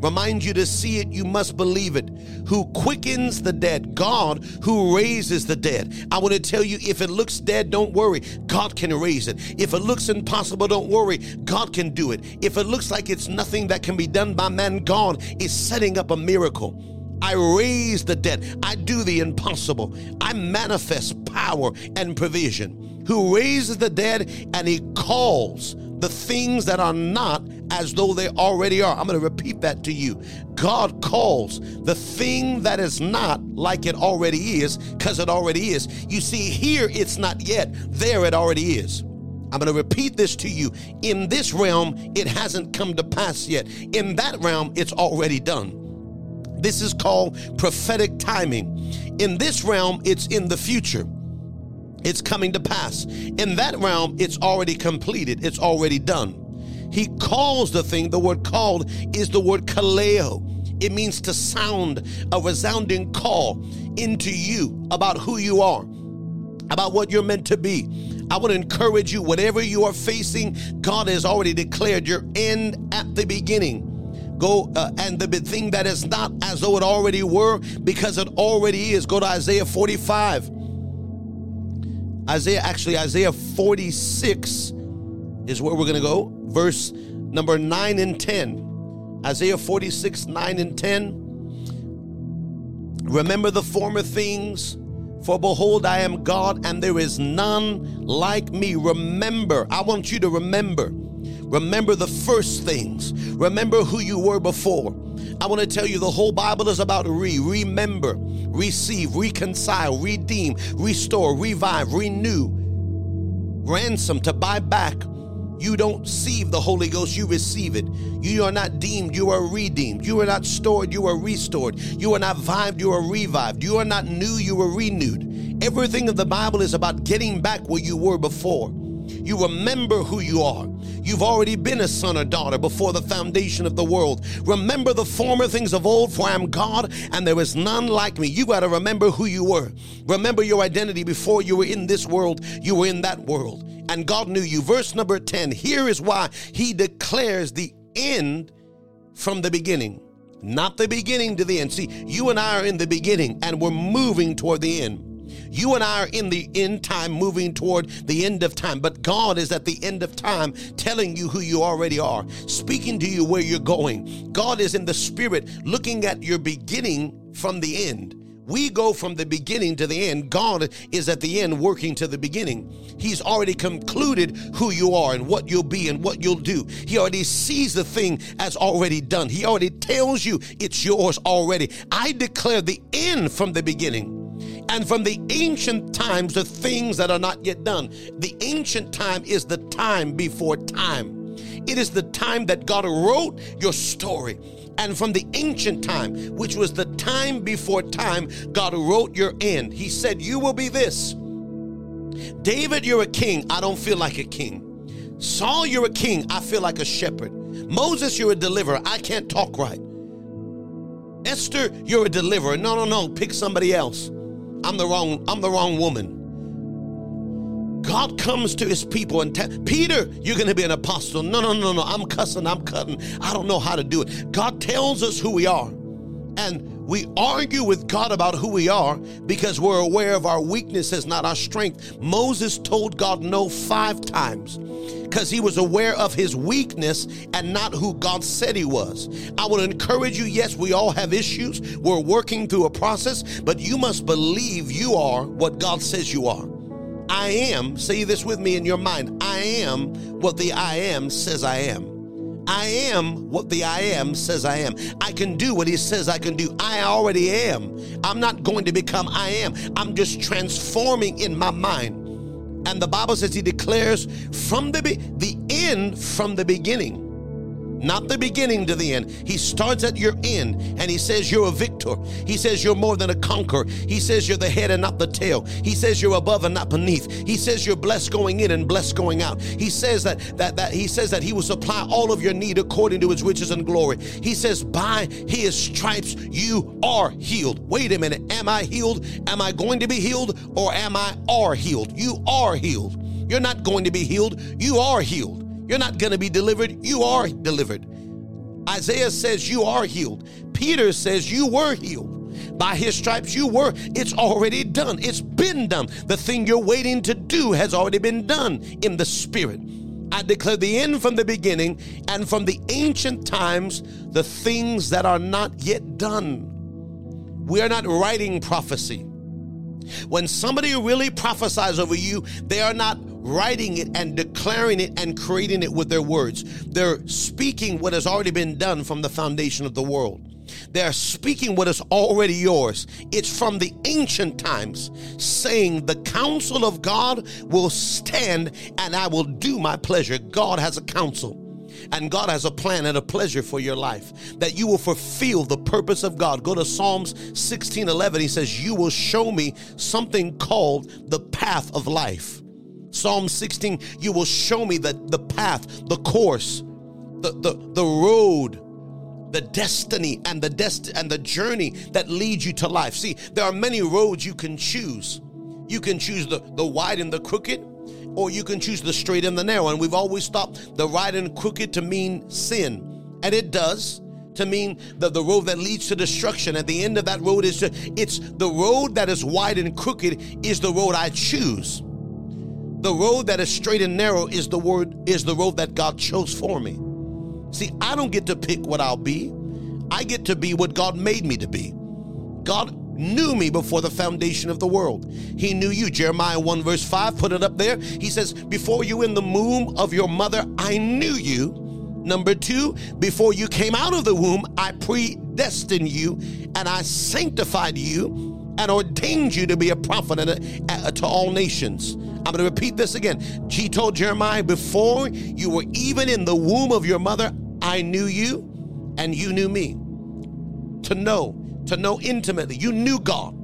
Remind you to see it, you must believe it. who quickens the dead, God who raises the dead. I want to tell you if it looks dead, don't worry. God can raise it. If it looks impossible, don't worry. God can do it. If it looks like it's nothing that can be done by man, God is setting up a miracle. I raise the dead. I do the impossible. I manifest power and provision. Who raises the dead and he calls the things that are not as though they already are. I'm going to repeat that to you. God calls the thing that is not like it already is because it already is. You see, here it's not yet, there it already is. I'm going to repeat this to you. In this realm, it hasn't come to pass yet. In that realm, it's already done. This is called prophetic timing. In this realm, it's in the future. It's coming to pass. In that realm, it's already completed, it's already done. He calls the thing, the word called is the word kaleo. It means to sound a resounding call into you about who you are, about what you're meant to be. I want to encourage you, whatever you are facing, God has already declared your end at the beginning go uh, and the thing that is not as though it already were because it already is go to isaiah 45 isaiah actually isaiah 46 is where we're going to go verse number 9 and 10. Isaiah 46, 9 and 10. Remember the former things, for behold, I am God, and there is none like me. Remember, I want you to remember. Remember the first things. Remember who you were before. I want to tell you the whole Bible is about re, remember, receive, reconcile, redeem, restore, revive, renew, ransom, to buy back, you don't receive the Holy Ghost, you receive it. You are not deemed, you are redeemed. You are not stored, you are restored. You are not vived, you are revived. You are not new, you are renewed. Everything of the Bible is about getting back where you were before. You remember who you are. You've already been a son or daughter before the foundation of the world. Remember the former things of old, for I am God and there is none like me. You got to remember who you were. Remember your identity before you were in this world, you were in that world and God knew you. Verse number 10 here is why he declares the end from the beginning, not the beginning to the end. See, you and I are in the beginning and we're moving toward the end. You and I are in the end time, moving toward the end of time. But God is at the end of time telling you who you already are, speaking to you where you're going. God is in the spirit looking at your beginning from the end. We go from the beginning to the end. God is at the end working to the beginning. He's already concluded who you are and what you'll be and what you'll do. He already sees the thing as already done. He already tells you it's yours already. I declare the end from the beginning and from the ancient times the things that are not yet done. The ancient time is the time before time. It is the time that God wrote your story and from the ancient time, which was the time before time, God wrote your end. He said, You will be this. David, you're a king. I don't feel like a king. Saul, you're a king. I feel like a shepherd. Moses, you're a deliverer. I can't talk right. Esther, you're a deliverer. No, no, no. Pick somebody else. I'm the wrong, I'm the wrong woman. God comes to his people and tell Peter, you're going to be an apostle. No, no, no, no. I'm cussing. I'm cutting. I don't know how to do it. God tells us who we are. And we argue with God about who we are because we're aware of our weaknesses, not our strength. Moses told God no five times because he was aware of his weakness and not who God said he was. I will encourage you yes, we all have issues. We're working through a process, but you must believe you are what God says you are. I am, say this with me in your mind I am what the I am says I am. I am what the I am says I am. I can do what he says I can do. I already am. I'm not going to become I am. I'm just transforming in my mind. And the Bible says he declares from the be- the end from the beginning not the beginning to the end. He starts at your end and he says you're a victor. He says you're more than a conqueror. He says you're the head and not the tail. He says you're above and not beneath. He says you're blessed going in and blessed going out. He says that that that he says that he will supply all of your need according to his riches and glory. He says by his stripes you are healed. Wait a minute, am I healed? Am I going to be healed or am I are healed? You are healed. You're not going to be healed. You are healed. You're not going to be delivered. You are delivered. Isaiah says you are healed. Peter says you were healed. By his stripes you were. It's already done. It's been done. The thing you're waiting to do has already been done in the spirit. I declare the end from the beginning and from the ancient times the things that are not yet done. We are not writing prophecy. When somebody really prophesies over you, they are not writing it and declaring it and creating it with their words. They're speaking what has already been done from the foundation of the world. They're speaking what is already yours. It's from the ancient times, saying, The counsel of God will stand and I will do my pleasure. God has a counsel. And God has a plan and a pleasure for your life that you will fulfill the purpose of God. Go to Psalms 16 11. He says, You will show me something called the path of life. Psalm 16, you will show me the, the path, the course, the, the, the road, the destiny and the dest and the journey that leads you to life. See, there are many roads you can choose. You can choose the, the wide and the crooked, or you can choose the straight and the narrow. And we've always thought the wide and crooked to mean sin. And it does to mean the, the road that leads to destruction. At the end of that road is to, it's the road that is wide and crooked is the road I choose. The road that is straight and narrow is the word is the road that God chose for me. See, I don't get to pick what I'll be. I get to be what God made me to be. God knew me before the foundation of the world. He knew you. Jeremiah 1 verse 5, put it up there. He says, Before you in the womb of your mother, I knew you. Number two, before you came out of the womb, I predestined you and I sanctified you and ordained you to be a prophet to all nations. I'm going to repeat this again. He told Jeremiah, Before you were even in the womb of your mother, I knew you and you knew me. To know, to know intimately. You knew God.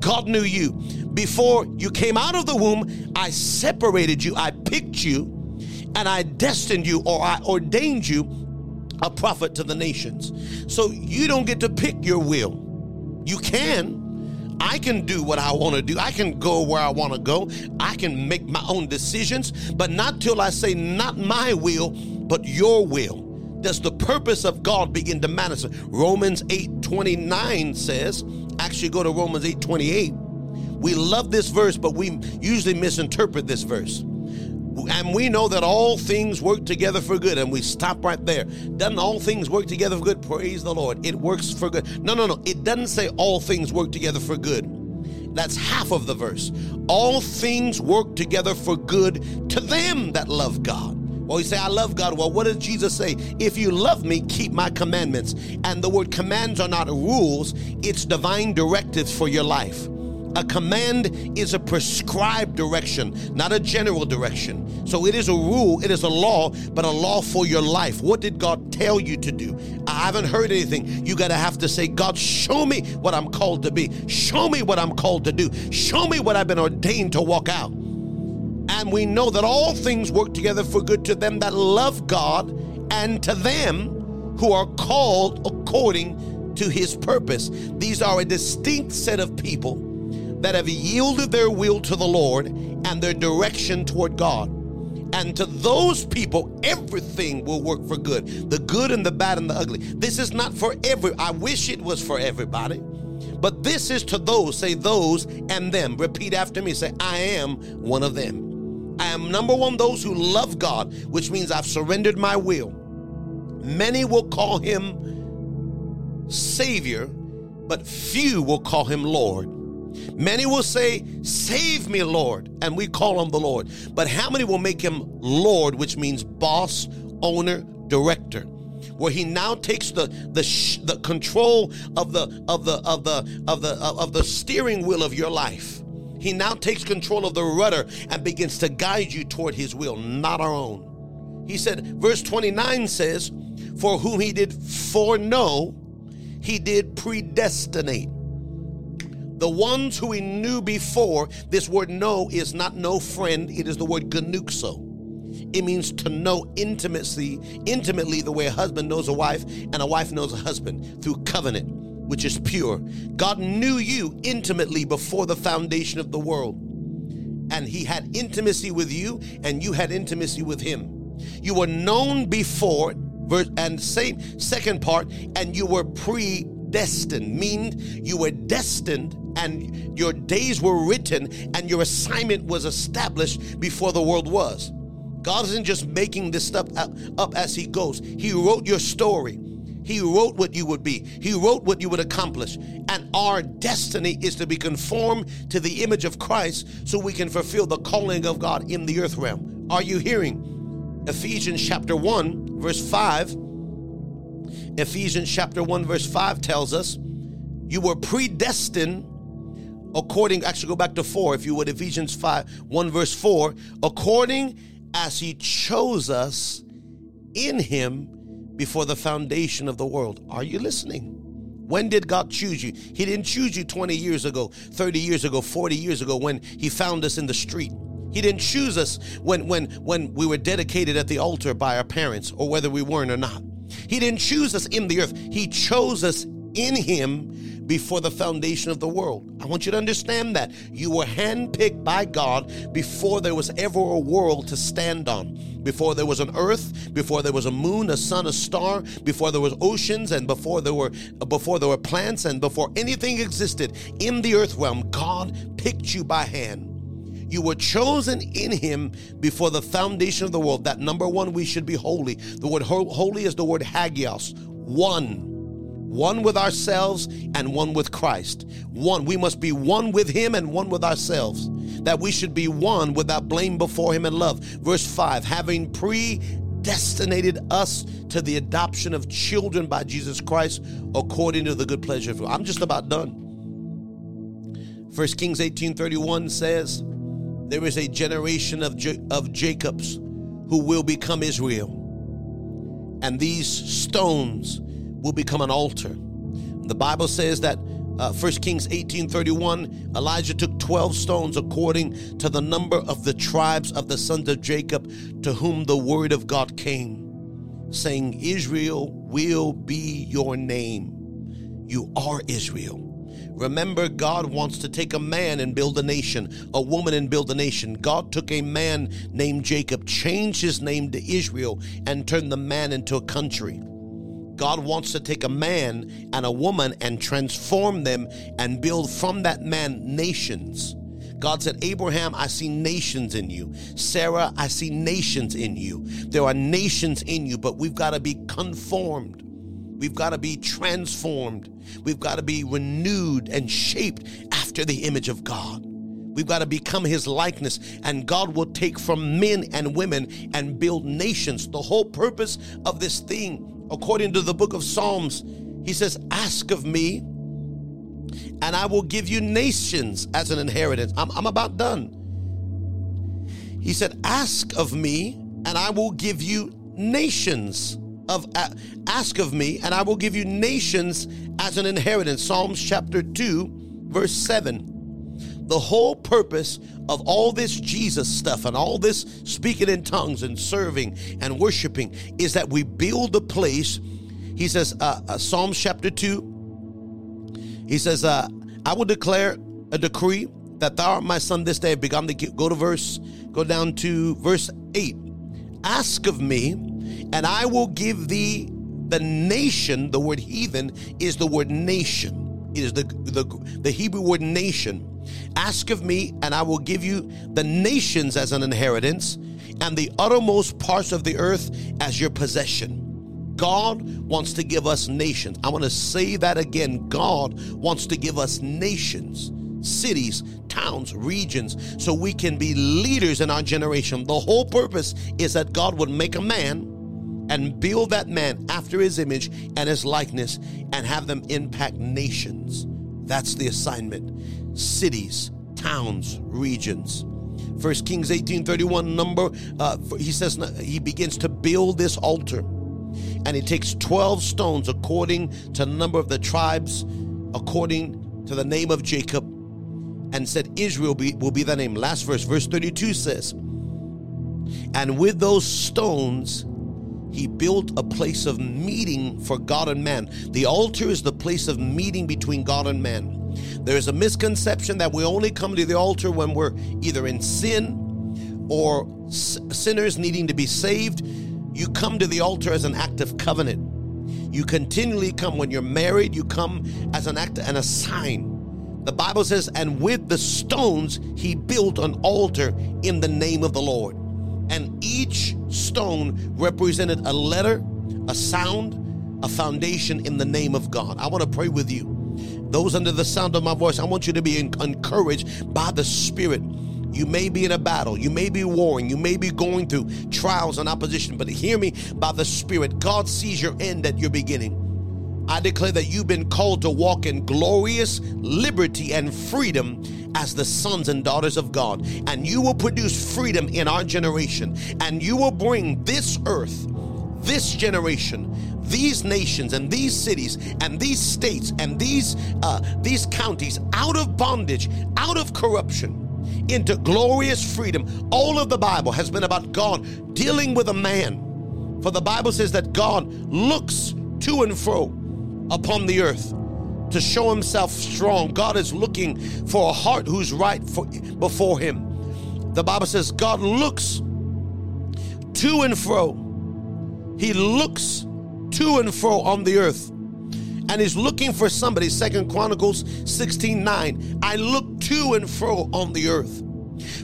God knew you. Before you came out of the womb, I separated you, I picked you, and I destined you or I ordained you a prophet to the nations. So you don't get to pick your will. You can, I can do what I want to do. I can go where I want to go. I can make my own decisions, but not till I say, not my will, but your will. Does the purpose of God begin to manifest? Romans 8 29 says, actually go to Romans 8 28. We love this verse, but we usually misinterpret this verse. And we know that all things work together for good. And we stop right there. Doesn't all things work together for good? Praise the Lord. It works for good. No, no, no. It doesn't say all things work together for good. That's half of the verse. All things work together for good to them that love God. Well, you say, I love God. Well, what does Jesus say? If you love me, keep my commandments. And the word commands are not rules, it's divine directives for your life. A command is a prescribed direction, not a general direction. So it is a rule, it is a law, but a law for your life. What did God tell you to do? I haven't heard anything. You got to have to say, God, show me what I'm called to be. Show me what I'm called to do. Show me what I've been ordained to walk out. And we know that all things work together for good to them that love God and to them who are called according to his purpose. These are a distinct set of people that have yielded their will to the Lord and their direction toward God. And to those people, everything will work for good the good and the bad and the ugly. This is not for every, I wish it was for everybody. But this is to those, say those and them. Repeat after me. Say, I am one of them. I am number one, those who love God, which means I've surrendered my will. Many will call him Savior, but few will call him Lord. Many will say, Save me, Lord, and we call on the Lord. But how many will make him Lord, which means boss, owner, director? Where he now takes the the sh- the control of the of the of the of the of the steering wheel of your life. He now takes control of the rudder and begins to guide you toward his will, not our own. He said, verse 29 says, For whom he did foreknow, he did predestinate the ones who he knew before, this word know is not no friend, it is the word ginosko. It means to know intimacy, intimately the way a husband knows a wife and a wife knows a husband through covenant, which is pure. God knew you intimately before the foundation of the world. And he had intimacy with you, and you had intimacy with him. You were known before, and same second part, and you were pre predestined, mean you were destined and your days were written and your assignment was established before the world was. God isn't just making this stuff up, up as He goes, He wrote your story. He wrote what you would be. He wrote what you would accomplish. And our destiny is to be conformed to the image of Christ so we can fulfill the calling of God in the earth realm. Are you hearing? Ephesians chapter 1, verse 5. Ephesians chapter 1, verse 5 tells us, You were predestined according, actually go back to 4, if you would, Ephesians 5, 1 verse 4, according as he chose us in him before the foundation of the world. Are you listening? When did God choose you? He didn't choose you 20 years ago, 30 years ago, 40 years ago when he found us in the street. He didn't choose us when when when we were dedicated at the altar by our parents or whether we weren't or not. He didn't choose us in the earth. He chose us in him before the foundation of the world. I want you to understand that. You were handpicked by God before there was ever a world to stand on. Before there was an earth, before there was a moon, a sun, a star, before there was oceans and before there were before there were plants and before anything existed in the earth realm, God picked you by hand. You were chosen in him before the foundation of the world. That number one, we should be holy. The word holy is the word hagios, one one with ourselves and one with Christ. One, we must be one with Him and one with ourselves. That we should be one without blame before Him in love. Verse 5 having predestinated us to the adoption of children by Jesus Christ according to the good pleasure of God. I'm just about done. First Kings 18:31 says, There is a generation of, J- of Jacobs who will become Israel. And these stones will become an altar. The Bible says that uh, 1 Kings 18:31 Elijah took 12 stones according to the number of the tribes of the sons of Jacob to whom the word of God came saying Israel will be your name you are Israel Remember, God wants to take a man and build a nation, a woman and build a nation. God took a man named Jacob, changed his name to Israel, and turned the man into a country. God wants to take a man and a woman and transform them and build from that man nations. God said, Abraham, I see nations in you. Sarah, I see nations in you. There are nations in you, but we've got to be conformed. We've got to be transformed. We've got to be renewed and shaped after the image of God. We've got to become his likeness, and God will take from men and women and build nations. The whole purpose of this thing according to the book of Psalms, he says, Ask of me, and I will give you nations as an inheritance. I'm, I'm about done. He said, Ask of me, and I will give you nations of uh, ask of me and I will give you nations as an inheritance Psalms chapter 2 verse 7 the whole purpose of all this Jesus stuff and all this speaking in tongues and serving and worshiping is that we build a place. He says, uh, uh, Psalms chapter 2, he says, uh, I will declare a decree that thou art my son this day. Begun to go to verse, go down to verse 8. Ask of me, and I will give thee the nation. The word heathen is the word nation. It is the, the, the Hebrew word nation Ask of me, and I will give you the nations as an inheritance, and the uttermost parts of the earth as your possession. God wants to give us nations. I want to say that again. God wants to give us nations, cities, towns, regions, so we can be leaders in our generation. The whole purpose is that God would make a man and build that man after his image and his likeness and have them impact nations. That's the assignment cities, towns, regions. First Kings 18:31 number uh, he says he begins to build this altar and he takes 12 stones according to the number of the tribes according to the name of Jacob and said Israel be, will be the name last verse verse 32 says and with those stones he built a place of meeting for God and man the altar is the place of meeting between God and man there is a misconception that we only come to the altar when we're either in sin or sinners needing to be saved. You come to the altar as an act of covenant. You continually come. When you're married, you come as an act and a sign. The Bible says, and with the stones he built an altar in the name of the Lord. And each stone represented a letter, a sound, a foundation in the name of God. I want to pray with you. Those under the sound of my voice, I want you to be encouraged by the Spirit. You may be in a battle, you may be warring, you may be going through trials and opposition, but hear me by the Spirit. God sees your end at your beginning. I declare that you've been called to walk in glorious liberty and freedom as the sons and daughters of God. And you will produce freedom in our generation. And you will bring this earth, this generation, these nations and these cities and these states and these uh, these counties out of bondage, out of corruption into glorious freedom. All of the Bible has been about God dealing with a man. For the Bible says that God looks to and fro upon the earth to show himself strong. God is looking for a heart who's right for, before him. The Bible says God looks to and fro. He looks to and fro on the earth and is looking for somebody second chronicles 16 9 i look to and fro on the earth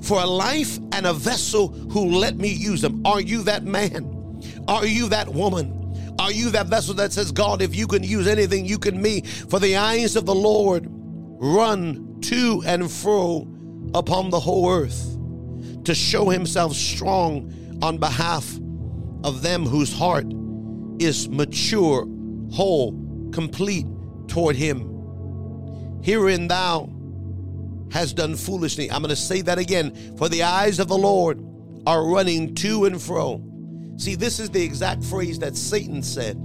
for a life and a vessel who let me use them are you that man are you that woman are you that vessel that says god if you can use anything you can me for the eyes of the lord run to and fro upon the whole earth to show himself strong on behalf of them whose heart is mature, whole, complete toward Him. Herein thou has done foolishly. I'm going to say that again. For the eyes of the Lord are running to and fro. See, this is the exact phrase that Satan said.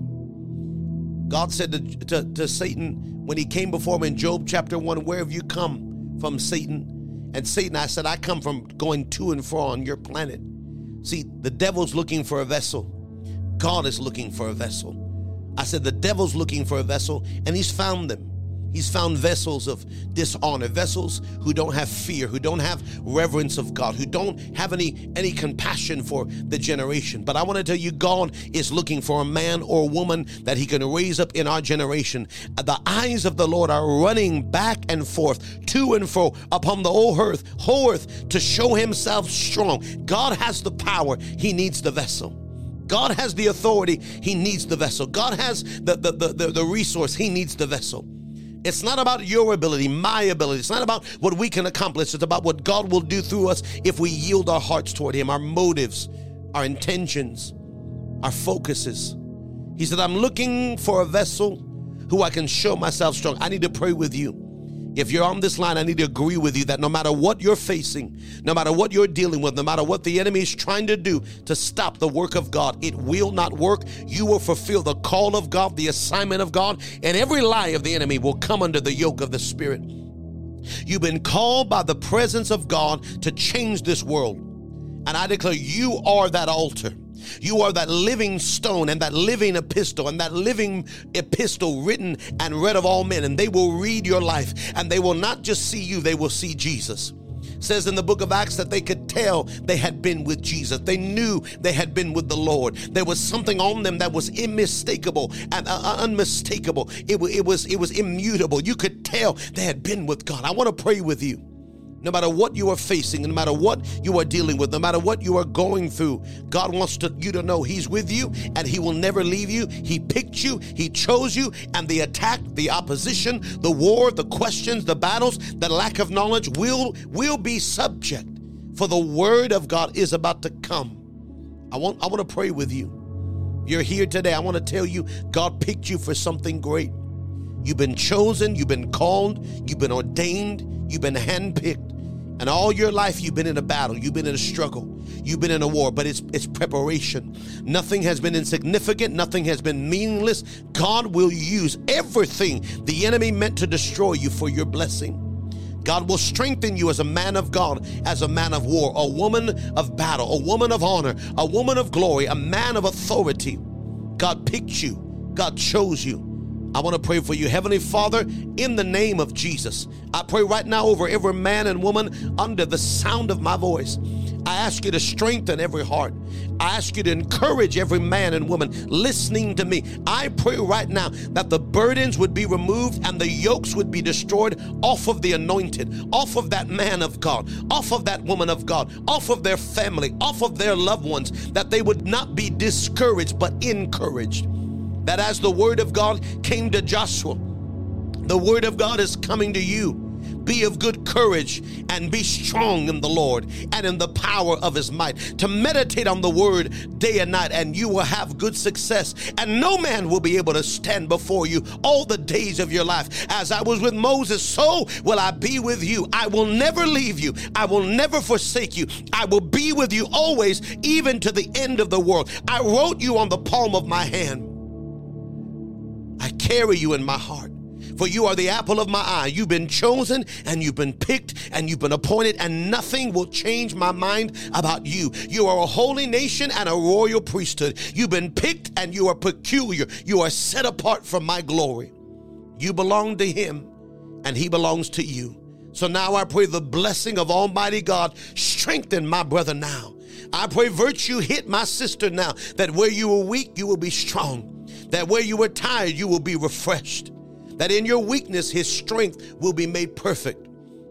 God said to, to, to, Satan when he came before him in Job chapter 1, Where have you come from, Satan? And Satan, I said, I come from going to and fro on your planet. See, the devil's looking for a vessel. God is looking for a vessel. I said, the devil's looking for a vessel, and he's found them. He's found vessels of dishonor, vessels who don't have fear, who don't have reverence of God, who don't have any any compassion for the generation. But I want to tell you, God is looking for a man or woman that He can raise up in our generation. The eyes of the Lord are running back and forth, to and fro, upon the whole earth, whole earth, to show Himself strong. God has the power; He needs the vessel. God has the authority, He needs the vessel. God has the, the, the, the, resource, He needs the vessel. It's not about your ability, my ability. It's not about what we can accomplish. It's about what God will do through us if we yield our hearts toward Him, our motives, our intentions, our focuses. He said, I'm looking for a vessel who I can show myself strong. I need to pray with you. If you're on this line, I need to agree with you that no matter what you're facing, no matter what you're dealing with, no matter what the enemy is trying to do to stop the work of God, it will not work. You will fulfill the call of God, the assignment of God, and every lie of the enemy will come under the yoke of the Spirit. You've been called by the presence of God to change this world. And I declare you are that altar. You are that living stone and that living epistle and that living epistle written and read of all men. And they will read your life and they will not just see you, they will see Jesus says in the book of Acts that they could tell they had been with Jesus. They knew they had been with the Lord. There was something on them that was unmistakable and uh, uh unmistakable. It, it was it was immutable. You could tell they had been with God. I want to pray with you no matter what you are facing, no matter what you are dealing with, no matter what you are going through, God wants to, you to know He's with you and He will never leave you. He picked you, He chose you, and the attack, the opposition, the war, the questions, the battles, the lack of knowledge will will be subject. For the word of God is about to come. I want I want to pray with you. You're here today. I want to tell you God picked you for something great. You've been chosen, you've been called, you've been ordained, you've been handpicked. And all your life you've been in a battle, you've been in a struggle, you've been in a war, but it's it's preparation. Nothing has been insignificant, nothing has been meaningless. God will use everything the enemy meant to destroy you for your blessing. God will strengthen you as a man of God, as a man of war, a woman of battle, a woman of honor, a woman of glory, a man of authority. God picked you, God chose you. I want to pray for you. Heavenly Father, in the name of Jesus, I pray right now over every man and woman under the sound of my voice. I ask you to strengthen every heart. I ask you to encourage every man and woman listening to me. I pray right now that the burdens would be removed and the yokes would be destroyed off of the anointed, off of that man of God, off of that woman of God, off of their family, off of their loved ones, that they would not be discouraged but encouraged. That as the word of God came to Joshua, the word of God is coming to you be of good courage and be strong in the Lord and in the power of his might. To meditate on the word day and night, and you will have good success. And no man will be able to stand before you all the days of your life. As I was with Moses, so will I be with you. I will never leave you, I will never forsake you. I will be with you always, even to the end of the world. I wrote you on the palm of my hand. Carry you in my heart for you are the apple of my eye. You've been chosen and you've been picked and you've been appointed, and nothing will change my mind about you. You are a holy nation and a royal priesthood. You've been picked and you are peculiar. You are set apart from my glory. You belong to Him and He belongs to you. So now I pray the blessing of Almighty God strengthen my brother now. I pray virtue hit my sister now, that where you were weak, you will be strong. That where you were tired, you will be refreshed that in your weakness, his strength will be made perfect.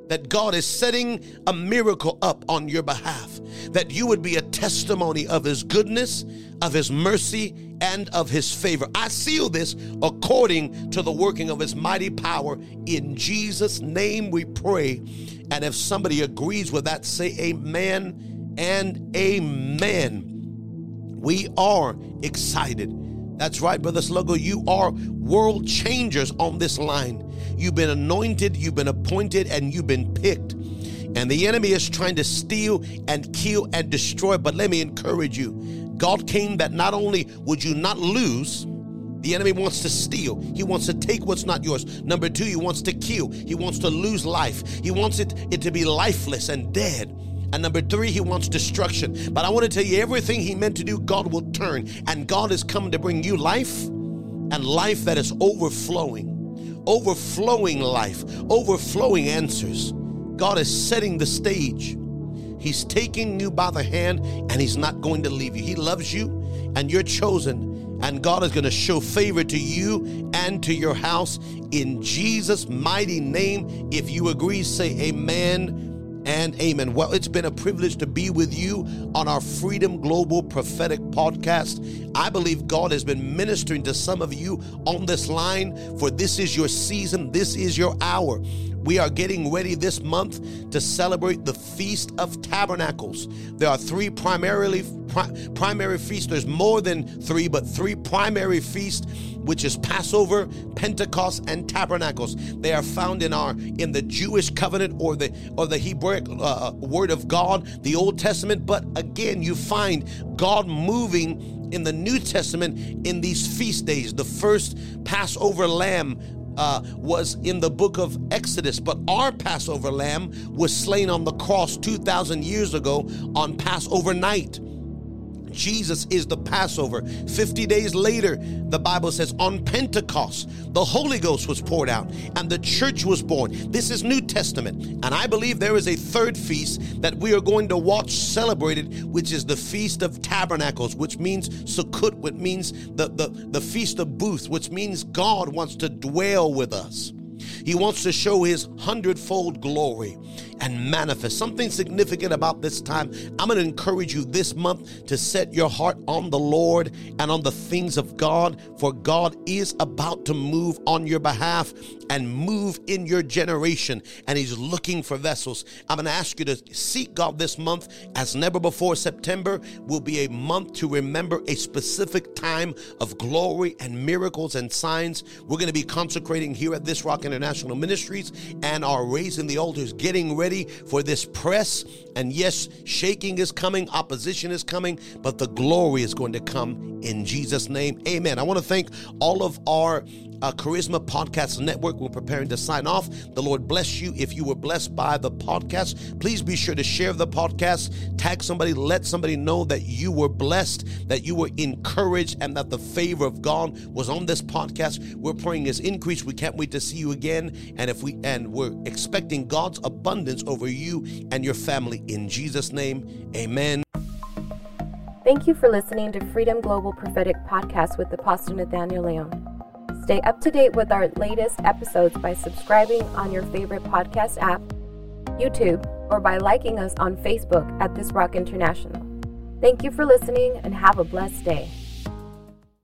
That God is setting a miracle up on your behalf. That you would be a testimony of his goodness, of his mercy, and of his favor. I seal this according to the working of his mighty power. In Jesus' name we pray. And if somebody agrees with that, say amen and amen. We are excited that's right, Brother Sluggo. You are world changers on this line. You've been anointed, you've been appointed, and you've been picked. And the enemy is trying to steal and kill and destroy. But let me encourage you God came that not only would you not lose, the enemy wants to steal. He wants to take what's not yours. Number two, he wants to kill. He wants to lose life. He wants it, it to be lifeless and dead. And number three, he wants destruction. But I want to tell you everything he meant to do, God will turn. And God is coming to bring you life and life that is overflowing, overflowing life, overflowing answers. God is setting the stage. He's taking you by the hand and he's not going to leave you. He loves you and you're chosen. And God is going to show favor to you and to your house in Jesus' mighty name. If you agree, say amen and amen. Well, it's been a privilege to be with you on our Freedom Global Prophetic Podcast. I believe God has been ministering to some of you on this line, for this is your season, this is your hour. We are getting ready this month to celebrate the Feast of Tabernacles. There are three primarily pri- primary feasts. There's more than three, but three primary feasts, which is Passover, Pentecost, and Tabernacles. They are found in our in the Jewish covenant or the or the Hebraic uh, word of God, the Old Testament. But again, you find God moving in the New Testament in these feast days. The first Passover lamb uh, was in the book of Exodus, but our Passover lamb was slain on the cross 2,000 years ago on Passover night. Jesus is the Passover. 50 days later, the Bible says, on Pentecost, the Holy Ghost was poured out and the church was born. This is New Testament. And I believe there is a third feast that we are going to watch celebrated, which is the Feast of Tabernacles, which means Sukkot, which means the, the, the Feast of Booths, which means God wants to dwell with us. He wants to show his hundredfold glory and manifest. Something significant about this time. I'm going to encourage you this month to set your heart on the Lord and on the things of God, for God is about to move on your behalf and move in your generation, and He's looking for vessels. I'm going to ask you to seek God this month as never before. September will be a month to remember a specific time of glory and miracles and signs. We're going to be consecrating here at This Rock International Ministries and are raising the altars, getting ready ready for this press. And yes, shaking is coming, opposition is coming, but the glory is going to come in Jesus' name. Amen. I want to thank all of our uh, Charisma Podcast Network. We're preparing to sign off. The Lord bless you. If you were blessed by the podcast, please be sure to share the podcast, tag somebody, let somebody know that you were blessed, that you were encouraged, and that the favor of God was on this podcast. We're praying His increase. We can't wait to see you again. And if we and we're expecting God's abundance over you and your family in Jesus' name. Amen. Thank you for listening to Freedom Global Prophetic Podcast with Apostle Nathaniel Leon. Stay up to date with our latest episodes by subscribing on your favorite podcast app, YouTube, or by liking us on Facebook at This Rock International. Thank you for listening and have a blessed day.